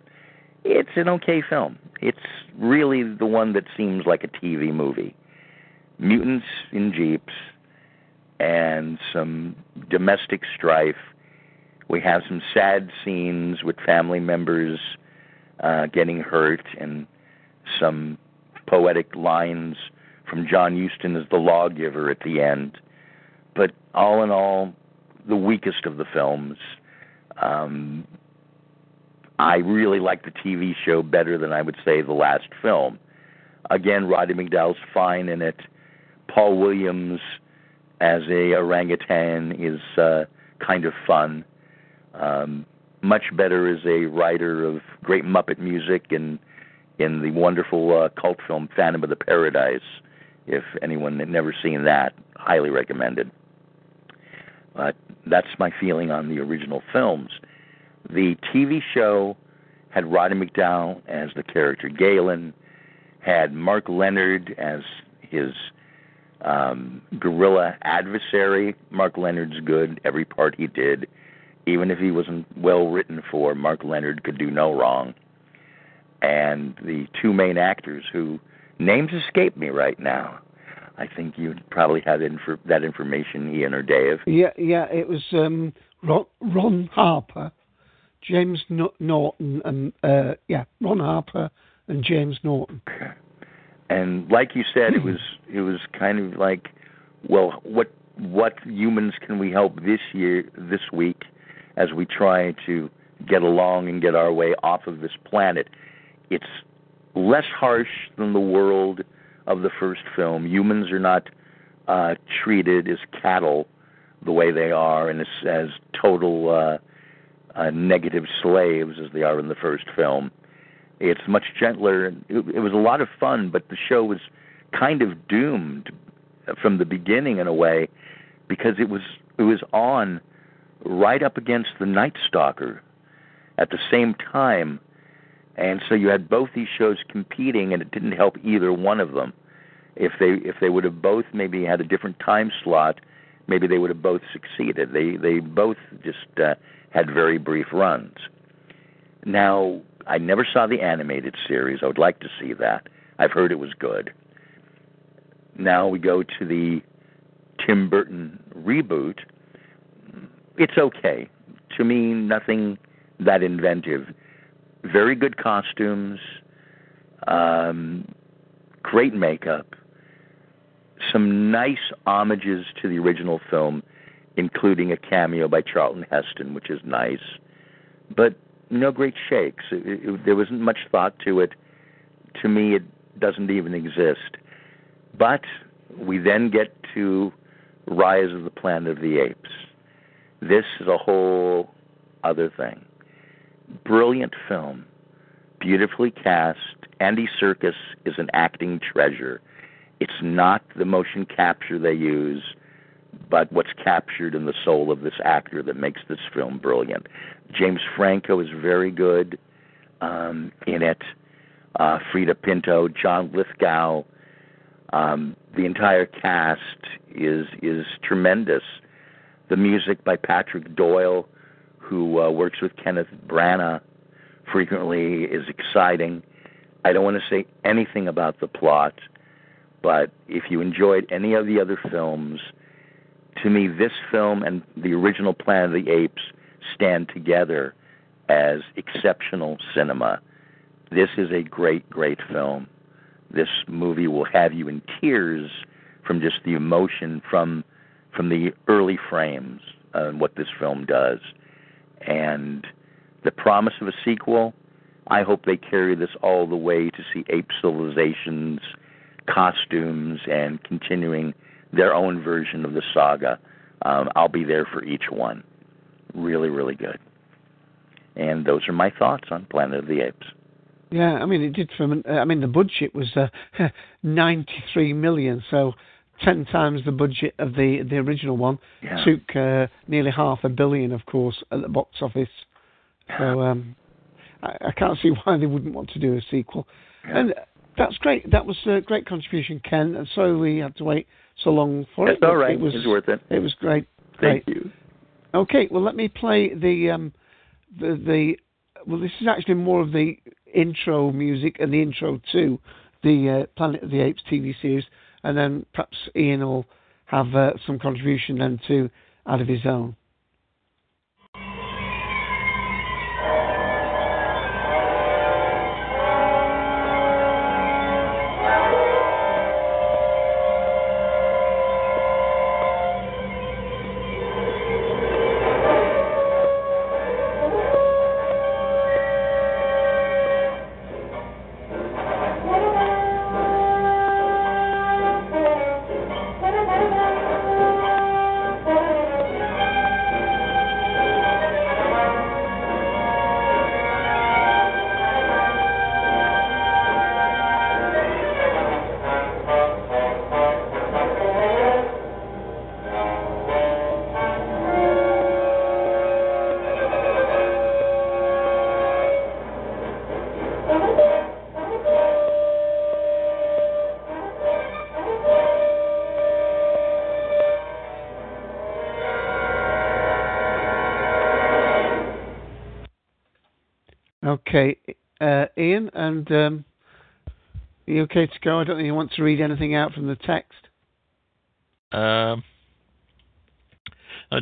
it's an okay film. It's really the one that seems like a TV movie. Mutants in jeeps and some domestic strife We have some sad scenes with family members uh, getting hurt and some poetic lines from John Huston as the lawgiver at the end. But all in all, the weakest of the films. Um, I really like the TV show better than I would say the last film. Again, Roddy McDowall's fine in it. Paul Williams as a orangutan is uh, kind of fun. Um, much better as a writer of great Muppet music and in the wonderful uh, cult film Phantom of the Paradise. If anyone had never seen that, highly recommended. But that's my feeling on the original films. The TV show had Roddy McDowall as the character Galen, had Mark Lenard as his um, guerrilla adversary. Mark Lenard's good, every part he did. Even if he wasn't well written for, Mark Leonard could do no wrong. And the two main actors who names escape me right now. I think you'd probably have infor- that information, Ian or Dave.
Yeah, yeah, it was um, Ron, Ron Harper, James no- Naughton, and uh, yeah, Ron Harper and James Naughton.
Okay. And like you said, it was it was kind of like, well, what what humans can we help this year, this week, as we try to get along and get our way off of this planet? It's less harsh than the world of the first film. Humans are not uh, treated as cattle the way they are, and as, as total uh, uh, negative slaves as they are in the first film. It's much gentler. It, it was a lot of fun, but the show was kind of doomed from the beginning in a way because it was it was on right up against the Night Stalker at the same time and so you had both these shows competing, and it didn't help either one of them. If they if they would have both maybe had a different time slot, maybe they would have both succeeded. They they both just uh, had very brief runs. Now I never saw the animated series. I would like to see that. I've heard it was good. Now we go to the Tim Burton reboot. It's okay. To me, nothing that inventive very good costumes, um, great makeup, some nice homages to the original film, including a cameo by Charlton Heston, which is nice, but no great shakes. It, it, there wasn't much thought to it. To me, it doesn't even exist. But we then get to Rise of the Planet of the Apes. This is a whole other thing brilliant film, beautifully cast. Andy Serkis is an acting treasure. It's not the motion capture they use, but what's captured in the soul of this actor that makes this film brilliant. James Franco is very good um, in it. Uh, Freida Pinto, John Lithgow, um, the entire cast is is tremendous. The music by Patrick Doyle who uh, works with Kenneth Branagh frequently is exciting. I don't want to say anything about the plot, but if you enjoyed any of the other films, to me, this film and the original Planet of the Apes stand together as exceptional cinema. This is a great, great film. This movie will have you in tears from just the emotion from from the early frames and what this film does and the promise of a sequel. I hope they carry this all the way to see ape civilizations, costumes, and continuing their own version of the saga. Um, I'll be there for each one. Really, really good. And those are my thoughts on Planet of the Apes.
Yeah, I mean, it did from. I mean, the budget was uh, [LAUGHS] 93 million, so ten times the budget of the the original one.
Yeah.
Took uh, nearly half a billion, of course, at the box office. So um, I, I, can't see [LAUGHS] why they wouldn't want to do a sequel.
Yeah.
And that's great. That was a great contribution, Ken. And so we had to wait so long for
That's
it.
all right.
It was
it's worth it.
It was great. Great.
Thank you.
Okay, well let me play the um, the the well this is actually more of the intro music and the intro to the uh, Planet of the Apes TV series and then perhaps Ian will have uh, some contribution then to out of his own. And um, are you okay to go? I don't think you want to read anything out from the text.
Um, uh,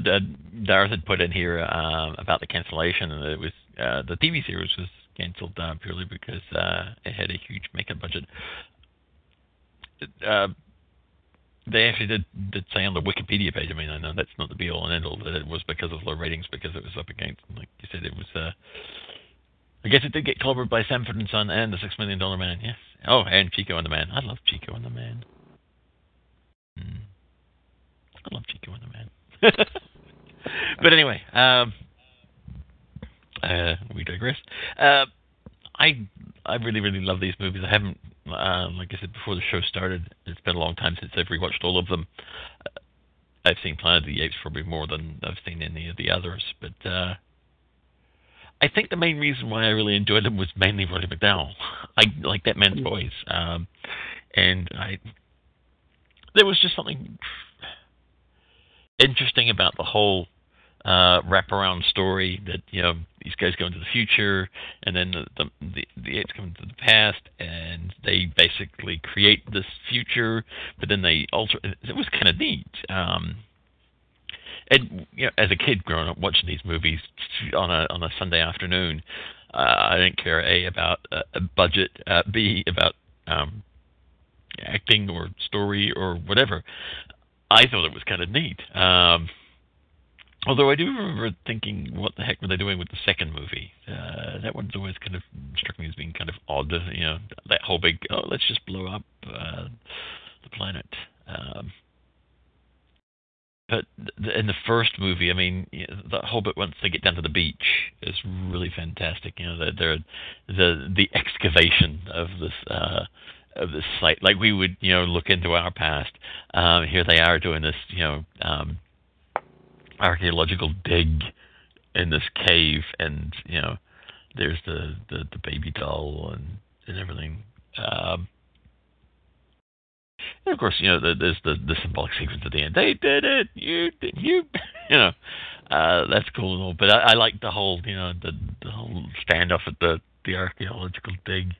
Darth had put in here uh, about the cancellation, and it was uh, the TV series was canceled uh, purely because uh, it had a huge makeup budget. Uh, they actually did, did say on the Wikipedia page. I mean, I know that's not the be all and end all that it was because of low ratings because it was up against, like you said, it was. I guess it did get clobbered by Sanford and Son and the Six Million Dollar Man. Yes. Oh, and Chico and the Man. I love Chico and the Man. Mm. I love Chico and the Man. [LAUGHS] but anyway, um, uh, we digress. Uh, I I really really love these movies. I haven't, uh, like I said before the show started, it's been a long time since I've rewatched all of them. Uh, I've seen Planet of the Apes probably more than I've seen any of the others, but uh, I think the main reason why I really enjoyed them was mainly Roddy McDowall. I like that man's voice, um, and I there was just something interesting about the whole uh, wraparound story that you know these guys go into the future, and then the the, the, the apes come into the past, and they basically create this future, but then they alter. It was kind of neat. Um, and you know, as a kid growing up watching these movies on a on a Sunday afternoon, uh, I didn't care a about uh, budget, uh, b about um, acting or story or whatever. I thought it was kind of neat. Um, although I do remember thinking, what the heck were they doing with the second movie? Uh, that one's always kind of struck me as being kind of odd. You know, that whole big, oh, let's just blow up uh, the planet. Um, but in the first movie, I mean, the whole bit once they get down to the beach is really fantastic. You know, the the the excavation of this uh, of this site, like we would, you know, look into our past. Um, here they are doing this, you know, um, archaeological dig in this cave, and you know, there's the the, the baby doll and and everything. Um, and of course, you know, there's the, the symbolic sequence at the end. They did it. You did. You. [LAUGHS] You know, uh, that's cool and all. But I, I like the whole, you know, the the whole standoff at the the archaeological dig.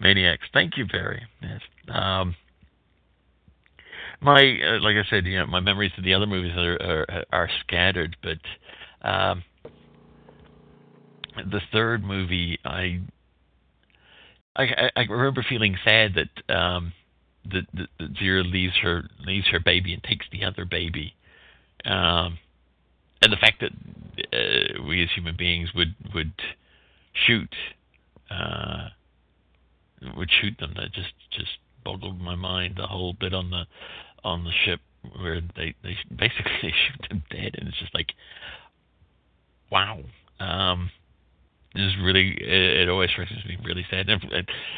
Maniacs. Thank you, Barry. Yes. Um, my uh, like I said, you know, my memories of the other movies are are, are scattered, but um, the third movie, I, I I remember feeling sad that um, that, that, that Zira leaves her leaves her baby and takes the other baby, um, and the fact that uh, we as human beings would would shoot uh, would shoot them that just just boggled my mind. The whole bit on the on the ship where they they [LAUGHS] basically shoot them dead, and it's just like wow. Um, is really it, it always strikes me really sad. And,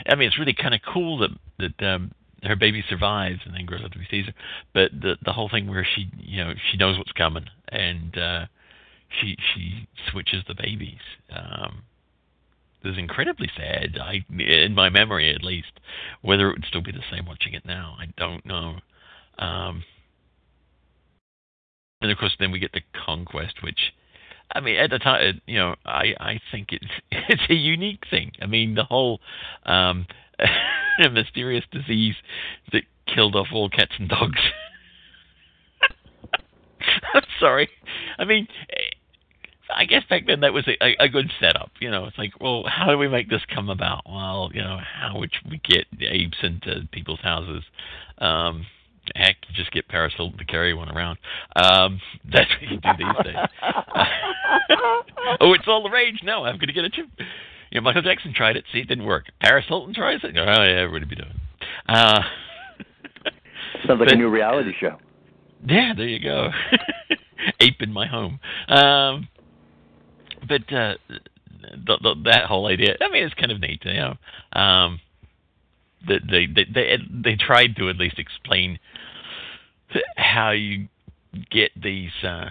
I mean, it's really kind of cool that that um, her baby survives and then grows up to be Caesar. But the the whole thing where she you know she knows what's coming and uh, she she switches the babies. Um, is incredibly sad. I in my memory at least. Whether it would still be the same watching it now, I don't know. Um, and of course, then we get the conquest, which. I mean, at the time, you know, I I think it's [LAUGHS] it's a unique thing. I mean, the whole um, [LAUGHS] [LAUGHS] a mysterious disease that killed off all cats and dogs. [LAUGHS] I'm sorry. I mean, I guess back then that was a, a good setup. You know, it's like, well, how do we make this come about? Well, you know, how would we get apes into people's houses? Um, heck, you just get Paris Hilton to carry one around. Um, [LAUGHS] that's what you do these days. oh, it's all the rage. No, I'm going to get a chip. You know, Michael Jackson tried it. See, it didn't work. Paris Hilton tries it. Oh yeah, everybody be doing. Uh, [LAUGHS]
Sounds like but, a new reality show.
Yeah, there you go. [LAUGHS] Ape in my home. Um, but uh, the, the, that whole idea, I mean, it's kind of neat. You know, um, they, they they they they tried to at least explain how you get these. Uh,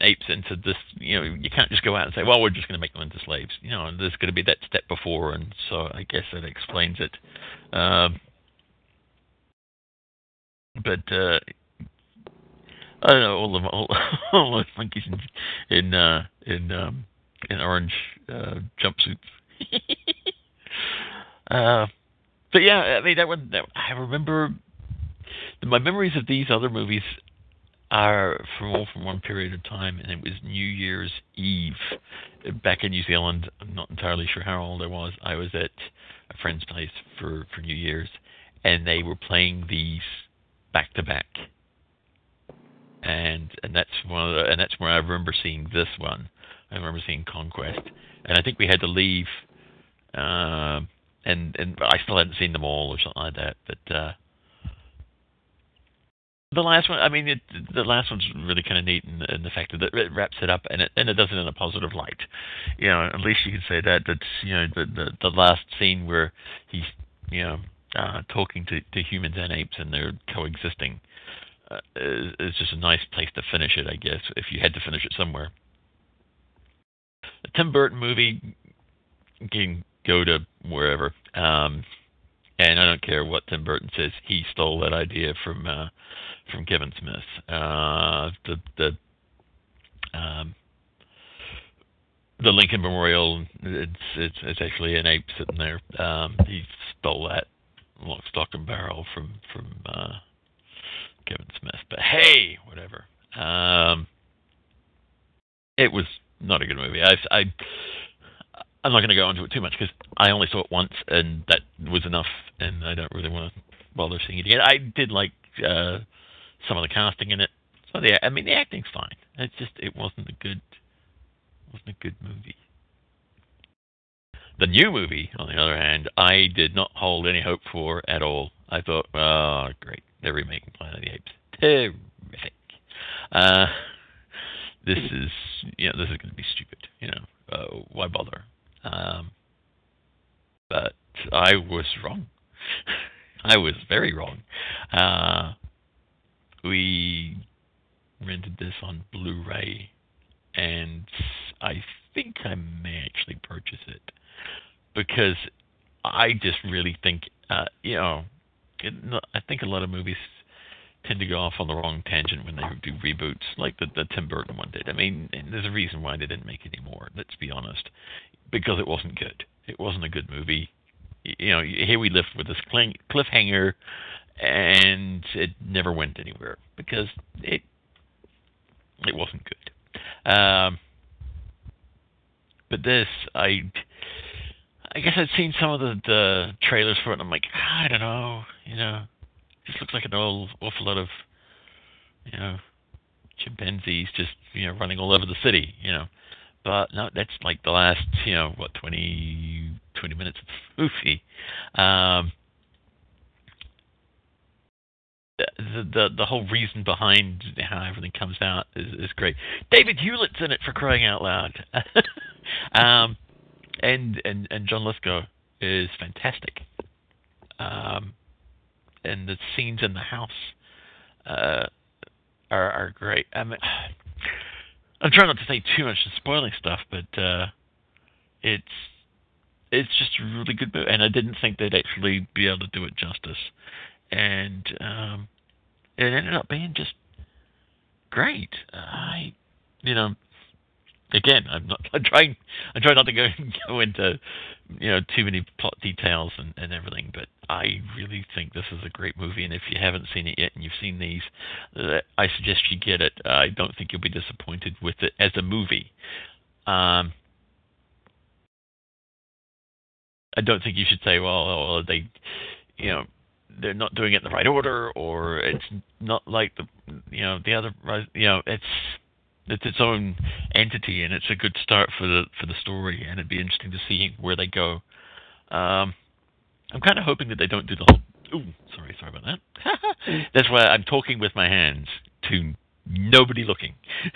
apes into this. You know, you can't just go out and say, "Well, we're just going to make them into slaves." You know, there's going to be that step before, and so I guess that explains it. Um, but uh, I don't know all of all, [LAUGHS] all the monkeys in in uh, in, um, in orange uh, jumpsuits [LAUGHS] Uh, but yeah, I mean that one. That, I remember my memories of these other movies are from all from one period of time, and it was New Year's Eve back in New Zealand. I'm not entirely sure how old I was. I was at a friend's place for for New Year's, and they were playing these back to back. And and that's one of the, and that's where I remember seeing this one. I remember seeing Conquest, and I think we had to leave. Uh, and and I still hadn't seen them all or something like that. But uh, the last one, I mean, it, the last one's really kind of neat in, in the fact that it wraps it up and it and it does it in a positive light. You know, at least you can say that. That's you know the the, the last scene where he's you know uh, talking to, to humans and apes and they're coexisting uh, is, is just a nice place to finish it, I guess, if you had to finish it somewhere. The Tim Burton movie can go to wherever. Um, and I don't care what Tim Burton says. He stole that idea from uh, from Kevin Smith. Uh, the the um, the Lincoln Memorial. It's it's it's actually an ape sitting there. Um, he stole that lock, stock, and barrel from from uh, Kevin Smith. But hey, whatever. Um, it was not a good movie. I I I'm not going to go into it too much because I only saw it once and that was enough, and I don't really want to bother seeing it again. I did like uh, some of the casting in it. So the I mean the acting's fine. It's just it wasn't a good wasn't a good movie. The new movie, on the other hand, I did not hold any hope for at all. I thought, oh great, they're remaking Planet of the Apes. Terrific. Uh, this is you know this is going to be stupid. You know uh, why bother? Um, but I was wrong. [LAUGHS] I was very wrong. Uh, we rented this on Blu-ray, and I think I may actually purchase it because I just really think, uh, you know, it, I think a lot of movies tend to go off on the wrong tangent when they do reboots, like the, the Tim Burton one did. I mean, there's a reason why they didn't make any more. Let's be honest, because it wasn't good. It wasn't a good movie. You know, here we lived with this cliffhanger, and it never went anywhere because it it wasn't good. Um, but this, I I guess I'd seen some of the, the trailers for it, and I'm like, ah, I don't know, you know, just looks like an old, awful lot of, you know, chimpanzees just you know running all over the city, you know. But no, that's like the last you know what 20, 20 minutes of movie. Um, the, the the whole reason behind how everything comes out is, is great. David Hewlett's in it for crying out loud, [LAUGHS] um, and and and John Lithgow is fantastic. Um, and the scenes in the house uh, are are great. I mean, I'm trying not to say too much, to spoiling stuff, but uh, it's it's just a really good movie, and I didn't think they'd actually be able to do it justice, and um, it ended up being just great. I, you know, again, I'm not. [LAUGHS] I'm trying. I'm trying not to go [LAUGHS] go into you know too many plot details and, and everything, but I really think this is a great movie. And if you haven't seen it yet and you've seen these, uh, I suggest you get it. I don't think you'll be disappointed with it as a movie. Um, I don't think you should say, well, well, they, you know, they're not doing it in the right order, or it's not like the, you know, the other, you know, it's it's its own entity, and it's a good start for the for the story. And it'd be interesting to see where they go. Um, I'm kind of hoping that they don't do the whole. Ooh, sorry, sorry about that. [LAUGHS] That's why I'm talking with my hands to nobody looking. [LAUGHS]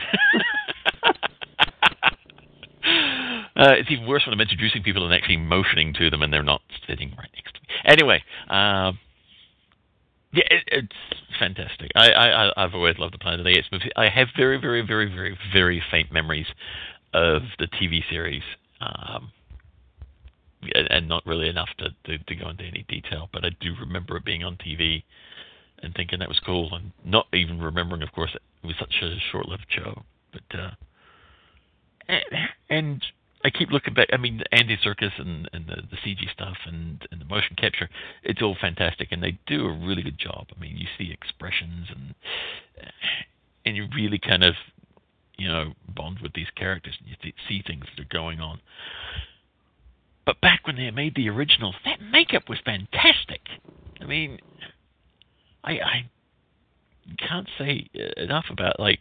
uh, it's even worse when I'm introducing people and actually motioning to them, and they're not sitting right next to me. Anyway, um, yeah, it, it's fantastic. I, I I've always loved the Planet of the Apes movie. I have very very very very very faint memories of the TV series, um, and not really enough to, to to go into any detail. But I do remember it being on TV and thinking that was cool, and not even remembering, of course, it was such a short-lived show. But uh, and, and I keep looking back. I mean, Andy Serkis and, and the, the CG stuff and, and the motion capture, it's all fantastic, and they do a really good job. I mean, you see expressions and and you really kind of you know bond with these characters and you th- see things that are going on. But back when they made the originals, that makeup was fantastic. I mean, I I can't say enough about like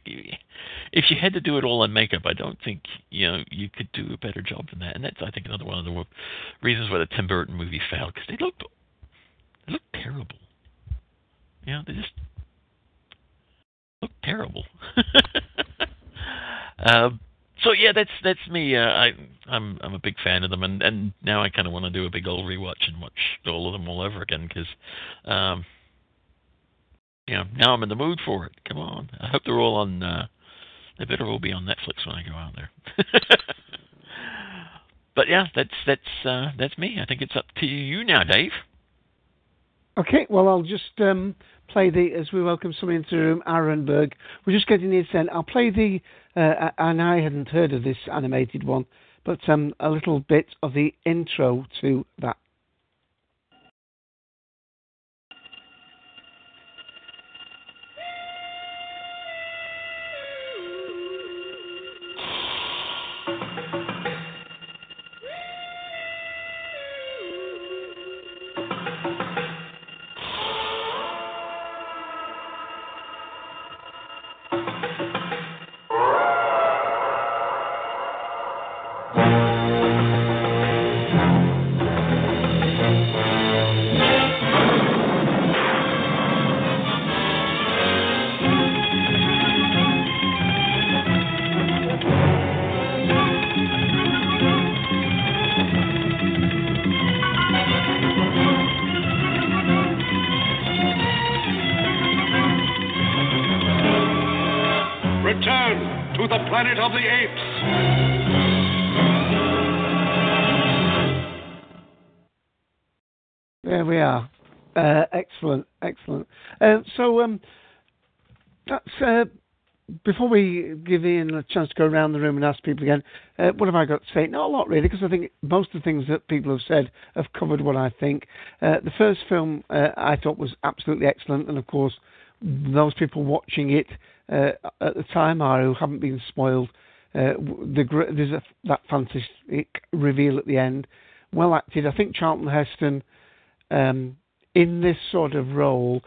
if you had to do it all in makeup, I don't think you know you could do a better job than that. And that's I think another one of the reasons why the Tim Burton movie failed because they looked they looked terrible. You know, they just looked terrible. [LAUGHS] um, so yeah, that's that's me. Uh, I I'm I'm a big fan of them, and and now I kind of want to do a big old rewatch and watch all of them all over again because. Um, you know, now I'm in the mood for it. Come on. I hope they're all on. Uh, they better all be on Netflix when I go out there. [LAUGHS] but yeah, that's that's uh, that's me. I think it's up to you now, Dave.
Okay, well, I'll just um, play the as we welcome someone into the room, Aaron Berg. We're just getting in. I'll play the, uh, and I hadn't heard of this animated one, but um, a little bit of the intro to that. Uh, so um, that's uh, before we give Ian a chance to go around the room and ask people again. Uh, what have I got to say? Not a lot really, because I think most of the things that people have said have covered what I think. Uh, the first film uh, I thought was absolutely excellent, and of course, those people watching it uh, at the time are who haven't been spoiled. Uh, the, there's a, that fantastic reveal at the end. Well acted. I think Charlton Heston um, in this sort of role,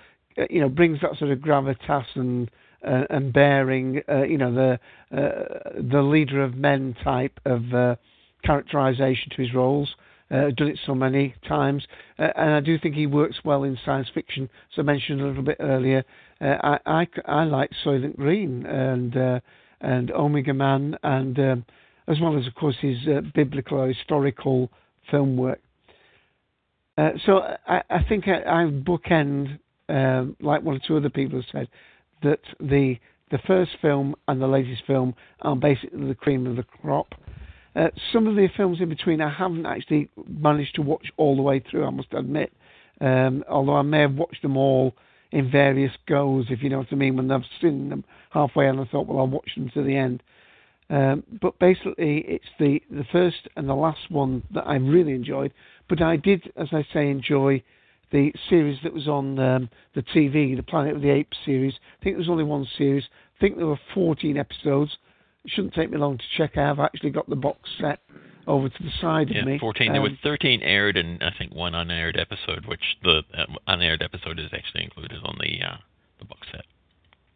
you know, brings that sort of gravitas and uh, and bearing, uh, you know, the uh, the leader of men type of uh, characterization to his roles. Uh, done it so many times, uh, and I do think he works well in science fiction. As I mentioned a little bit earlier, I, I, I like Soylent Green and and Omega Man, and um, as well as of course his biblical or historical film work. Uh, so I, I, think I, I bookend, um, like one or two other people have said, that the the first film and the latest film are basically the cream of the crop. Uh, some of the films in between I haven't actually managed to watch all the way through, I must admit. Um, although I may have watched them all in various goes, if you know what I mean, when I've seen them halfway and I thought, well, I'll watch them to the end. Um, but basically, it's the, the first and the last one that I really enjoyed. But I did, as I say, enjoy the series that was on um, the TV, the Planet of the Apes series. I think there was only one series. I think there were 14 episodes. It shouldn't take me long to check. I've actually got the box set over to the side
yeah,
of me.
14.
Um,
there were 13 aired and I think one unaired episode, which the uh, unaired episode is actually included on the uh, the box set.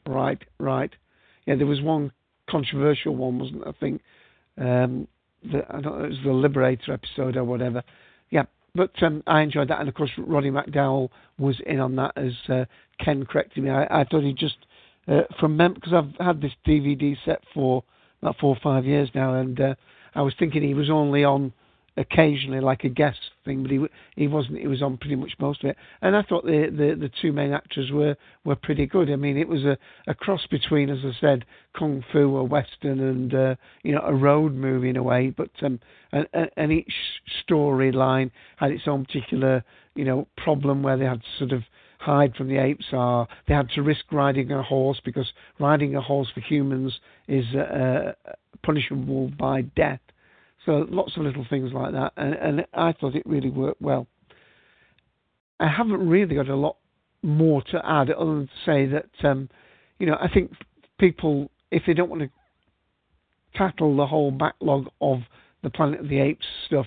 Right, right. Yeah, there was one controversial one, wasn't there? I think. Um, the, I don't know, it was the Liberator episode or whatever. But um, I enjoyed that, and of course Roddy McDowall was in on that as uh, Ken corrected me. I, I thought he just uh, from mem because I've had this DVD set for about four or five years now, and uh, I was thinking he was only on occasionally like a guest thing, but he he wasn't. He was on pretty much most of it, and I thought the the, the two main actors were were pretty good. I mean, it was a, a cross between, as I said, kung fu, a western, and uh, you know a road movie in a way. But um, and, and each storyline had its own particular you know problem where they had to sort of hide from the apes are they had to risk riding a horse because riding a horse for humans is uh, punishable by death So lots of little things like that, and, and I thought it really worked well. I haven't really got a lot more to add other than to say that um, you know I think people if they don't want to tackle the whole backlog of the Planet of the Apes stuff,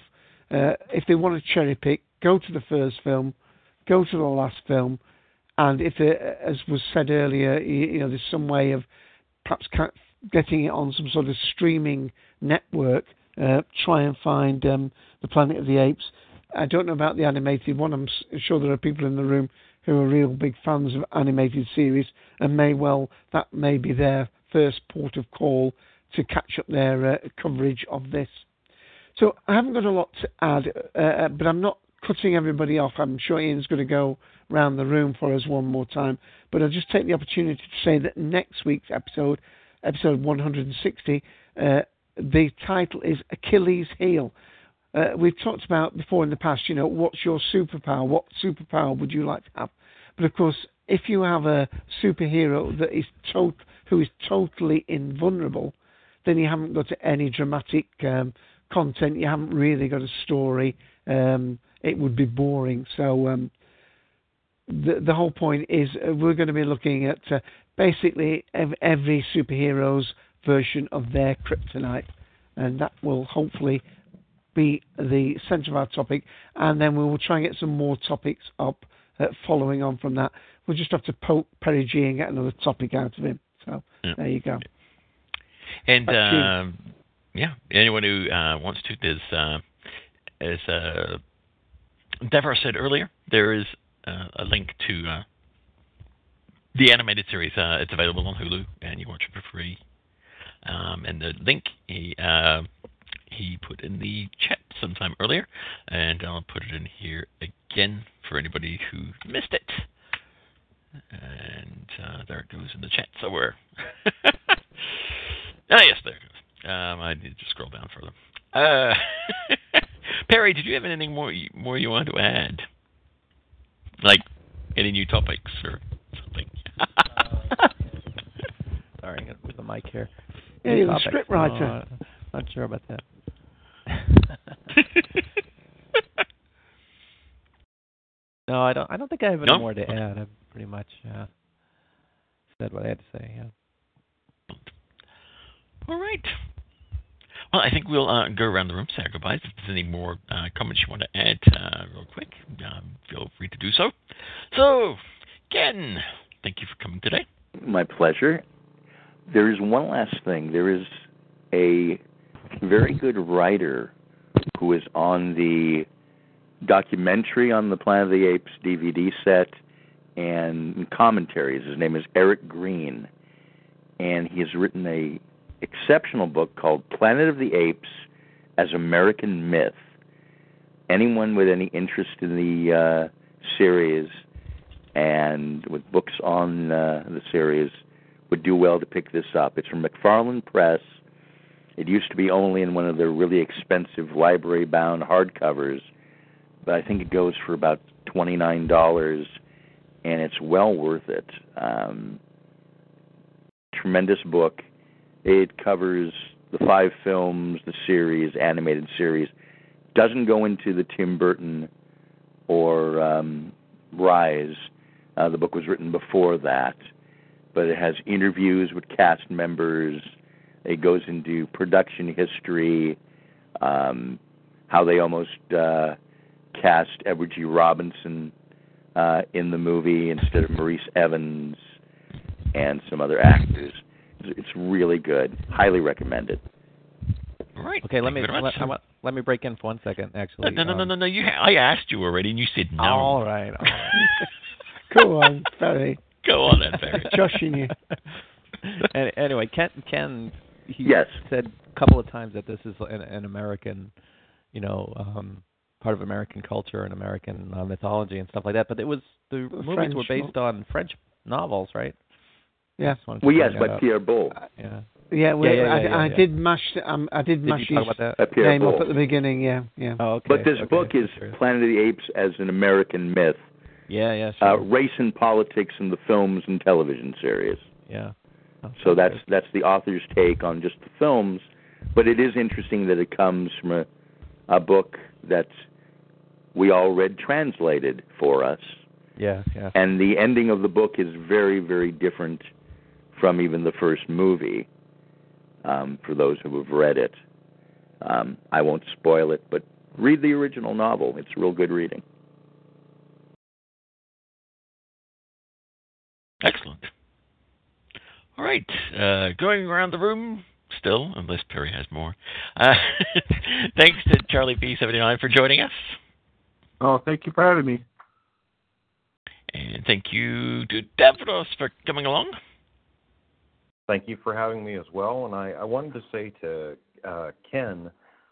uh, if they want to cherry pick, go to the first film, go to the last film, and if there, as was said earlier, you, you know there's some way of perhaps getting it on some sort of streaming network, uh, try and find um, the Planet of the Apes. I don't know about the animated one. I'm sure there are people in the room who are real big fans of animated series, and may well that may be their first port of call to catch up their uh, coverage of this. So I haven't got a lot to add, uh, uh but I'm not cutting everybody off. I'm sure Ian's going to go round the room for us one more time. But I'll just take the opportunity to say that next week's episode, episode 160, uh, the title is Achilles' Heel. Uh, we've talked about before in the past, you know, what's your superpower? What superpower would you like to have? But of course, if you have a superhero that is who is totally invulnerable, then you haven't got any dramatic um, content. You haven't really got a story. Um, it would be boring. So um, the the whole point is uh, we're going to be looking at uh, basically every superhero's version of their kryptonite, and that will hopefully be the centre of our topic, and then we will try and get some more topics up uh, following on from that. We'll just have to poke Perry G and get another topic out of him. So yeah. there you go.
And uh, yeah, anyone who uh, wants to, there's uh, as uh, Devar said earlier, there is uh, a link to uh, the animated series. Uh, it's available on Hulu, and you watch it for free. Um, and the link he uh, he put in the chat sometime earlier, and I'll put it in here again for anybody who missed it. And uh, there it goes in the chat somewhere. [LAUGHS] ah, yes, there it goes. Um, I need to scroll down further. Uh, [LAUGHS] Perry, did you have anything more more you want to add? Like any new topics or something? [LAUGHS]
Sorry, I'm gonna move the mic here.
Yeah, you're the script writer.
Uh, not sure about that. [LAUGHS] no, I don't. I don't think I have any
no?
more to add. I've pretty much uh, said what I had to say. Yeah.
All right. Well, I think we'll uh, go around the room, say our goodbyes. If there's any more uh, comments you want to add, uh, real quick, um, feel free to do so. So, Ken, thank you for coming today.
My pleasure. There is one last thing. There is a very good writer who is on the documentary on the Planet of the Apes DVD set and commentaries. His name is Eric Greene, and he has written a exceptional book called Planet of the Apes as American Myth. Anyone with any interest in the uh, series and with books on uh, the series would do well to pick this up. It's from McFarland Press. It used to be only in one of their really expensive library bound hardcovers, but I think it goes for about $29 and it's well worth it. Um, tremendous book it covers the five films, the series, animated series. Doesn't go into the Tim Burton or um, Rise. Uh, the book was written before that, but it has interviews with cast members. It goes into production history, um, how they almost uh, cast Edward G. Robinson uh, in the movie instead of Maurice Evans and some other actors. It's really good. Highly recommended.
All right.
Okay, let
Thank
me
you very
let, let me break in for one second. Actually,
no, no, no,
um,
no, no. no. You, ha- I asked you already, and you said no.
All right. All right. [LAUGHS]
Go on, Barry.
Go on then, Barry. [LAUGHS]
Joshing you.
Any- anyway, Ken, Ken, he
Yes.
said a couple of times that this is an, an American, you know, um, part of American culture and American uh, mythology and stuff like that. But it was the
The
movies
French
were based on French novels, right?
Yeah.
Just wanted to
Well, yes,
bring
by
that up.
Pierre Boulle.
Yeah.
Yeah, well,
yeah, yeah,
I,
yeah,
I
yeah.
did mash. Um, I did
Did
mash
you
his
about that?
By
name up at the beginning. Yeah, yeah.
Oh, okay.
But this
okay,
book is. Planet of the Apes as an American myth,
Yeah, yeah,
uh, race and politics in the films and television series.
yeah. Oh,
So that's that's the author's take on just the films, but it is interesting that it comes from a, a book that we all read translated for us.
Yeah, yeah.
And the ending of the book is very, very different from even the first movie. Um, for those who have read it, um, I won't spoil it, but read the original novel. It's real good reading.
Excellent. All right, uh, going around the room still, unless Perry has more. Uh, [LAUGHS] thanks to Charlie P79 for joining us.
Oh, thank you for having me.
And thank you to Davros for coming along.
Thank you for having me as well. And I, I wanted to say to uh, Ken,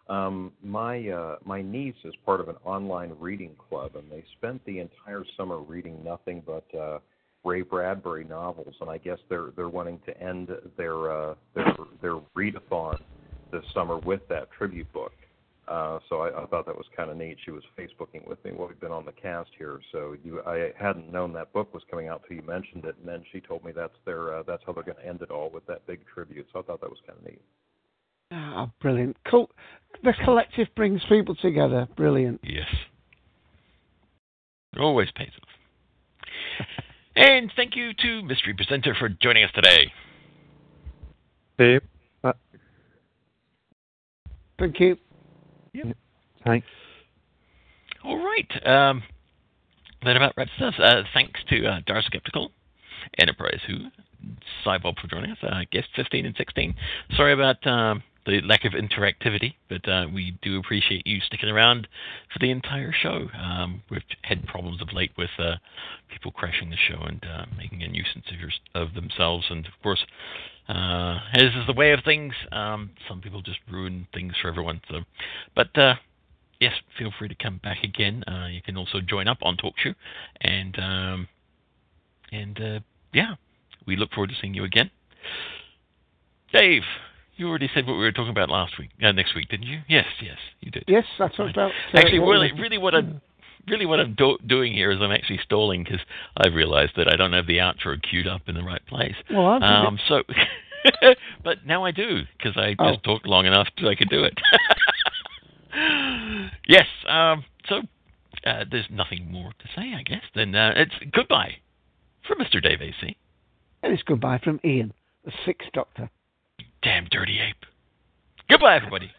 um, my uh, my niece is part of an online reading club, and they spent the entire summer reading nothing but uh, Ray Bradbury novels. And I guess they're they're wanting to end their uh, their their readathon this summer with that tribute book. Uh, so I, I thought that was kind of neat. She was Facebooking with me while we've been on the cast here. So you, I hadn't known that book was coming out till you mentioned it, and then she told me that's their uh, that's how they're going to end it all with that big tribute. So I thought that was kind of neat.
Ah, brilliant! Cool. The collective brings people together. Brilliant.
Yes. It Always pays off. [LAUGHS] and thank you to Mystery Presenter for joining us today.
Hey. Uh,
Thank you.
Yep.
Thanks.
All right. Um, that about wraps us. Uh, thanks to uh, Dar Skeptical, Enterprise Who, Cybob for joining us, uh, guest 15 and 16. Sorry about um, the lack of interactivity, but uh, we do appreciate you sticking around for the entire show. Um, we've had problems of late with uh, people crashing the show and uh, making a nuisance of, your, of themselves, and of course, uh, as is the way of things, um, some people just ruin things for everyone. So, but uh, yes, feel free to come back again. Uh, you can also join up on TalkShoe, and um, and uh, yeah, we look forward to seeing you again. Dave, you already said what we were talking about last week, uh, next week, didn't you? Yes, yes, you did.
Yes, I talked about. uh,
Actually,
what
really, really, what I'm really what I'm do- doing here is I'm actually stalling because I've realised that I don't have the outro queued up in the right place.
Well, done
um, so, [LAUGHS] but now I do because I
Oh.
just talked long enough so I could do it. [LAUGHS] yes. Um, so uh, there's nothing more to say, I guess. Then uh, it's goodbye from Mr. Dave AC.
And it's goodbye from Ian, the Sixth Doctor.
Damn dirty ape. Goodbye, everybody.